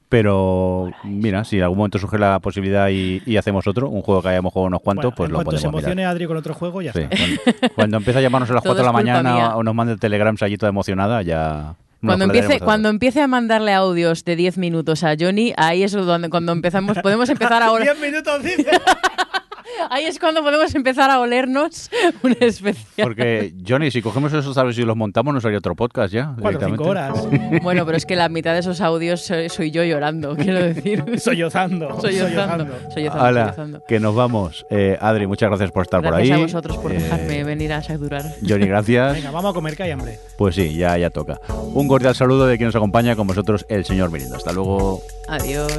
Pero mira, si en algún momento surge la posibilidad y, y hacemos otro, un juego que hayamos jugado unos cuantos, Bueno, pues en lo cuanto se podemos emocione mirar. Adri con otro juego, ya Sí, está. cuando, (laughs) cuando empiece a llamarnos a las Todo 4 de la mañana mía. o nos mande telegrams allí toda emocionada, ya... Cuando empiece, cuando empiece a mandarle audios de 10 minutos a Johnny, ahí es donde cuando empezamos, podemos empezar (laughs) a oler, Diez minutos dice. (laughs) (laughs) ahí es cuando podemos empezar a olernos un especial. Porque, Johnny, si cogemos esos audios y los montamos, nos haría otro podcast ya. Cuatro o cinco horas. (laughs) Bueno, pero es que la mitad de esos audios soy, soy yo llorando, (laughs) quiero decir. Sollozando. Sollozando. Sollozando, Hala, sollozando. que nos vamos. Eh, Adri, muchas gracias por estar Gracias por ahí. a vosotros por Eh, dejarme venir a saturar. Johnny, gracias. Venga, vamos a comer que hay hambre. Pues sí, ya, ya toca. Un cordial saludo de quien nos acompaña con vosotros, el señor Mirindo. Hasta luego. Adiós.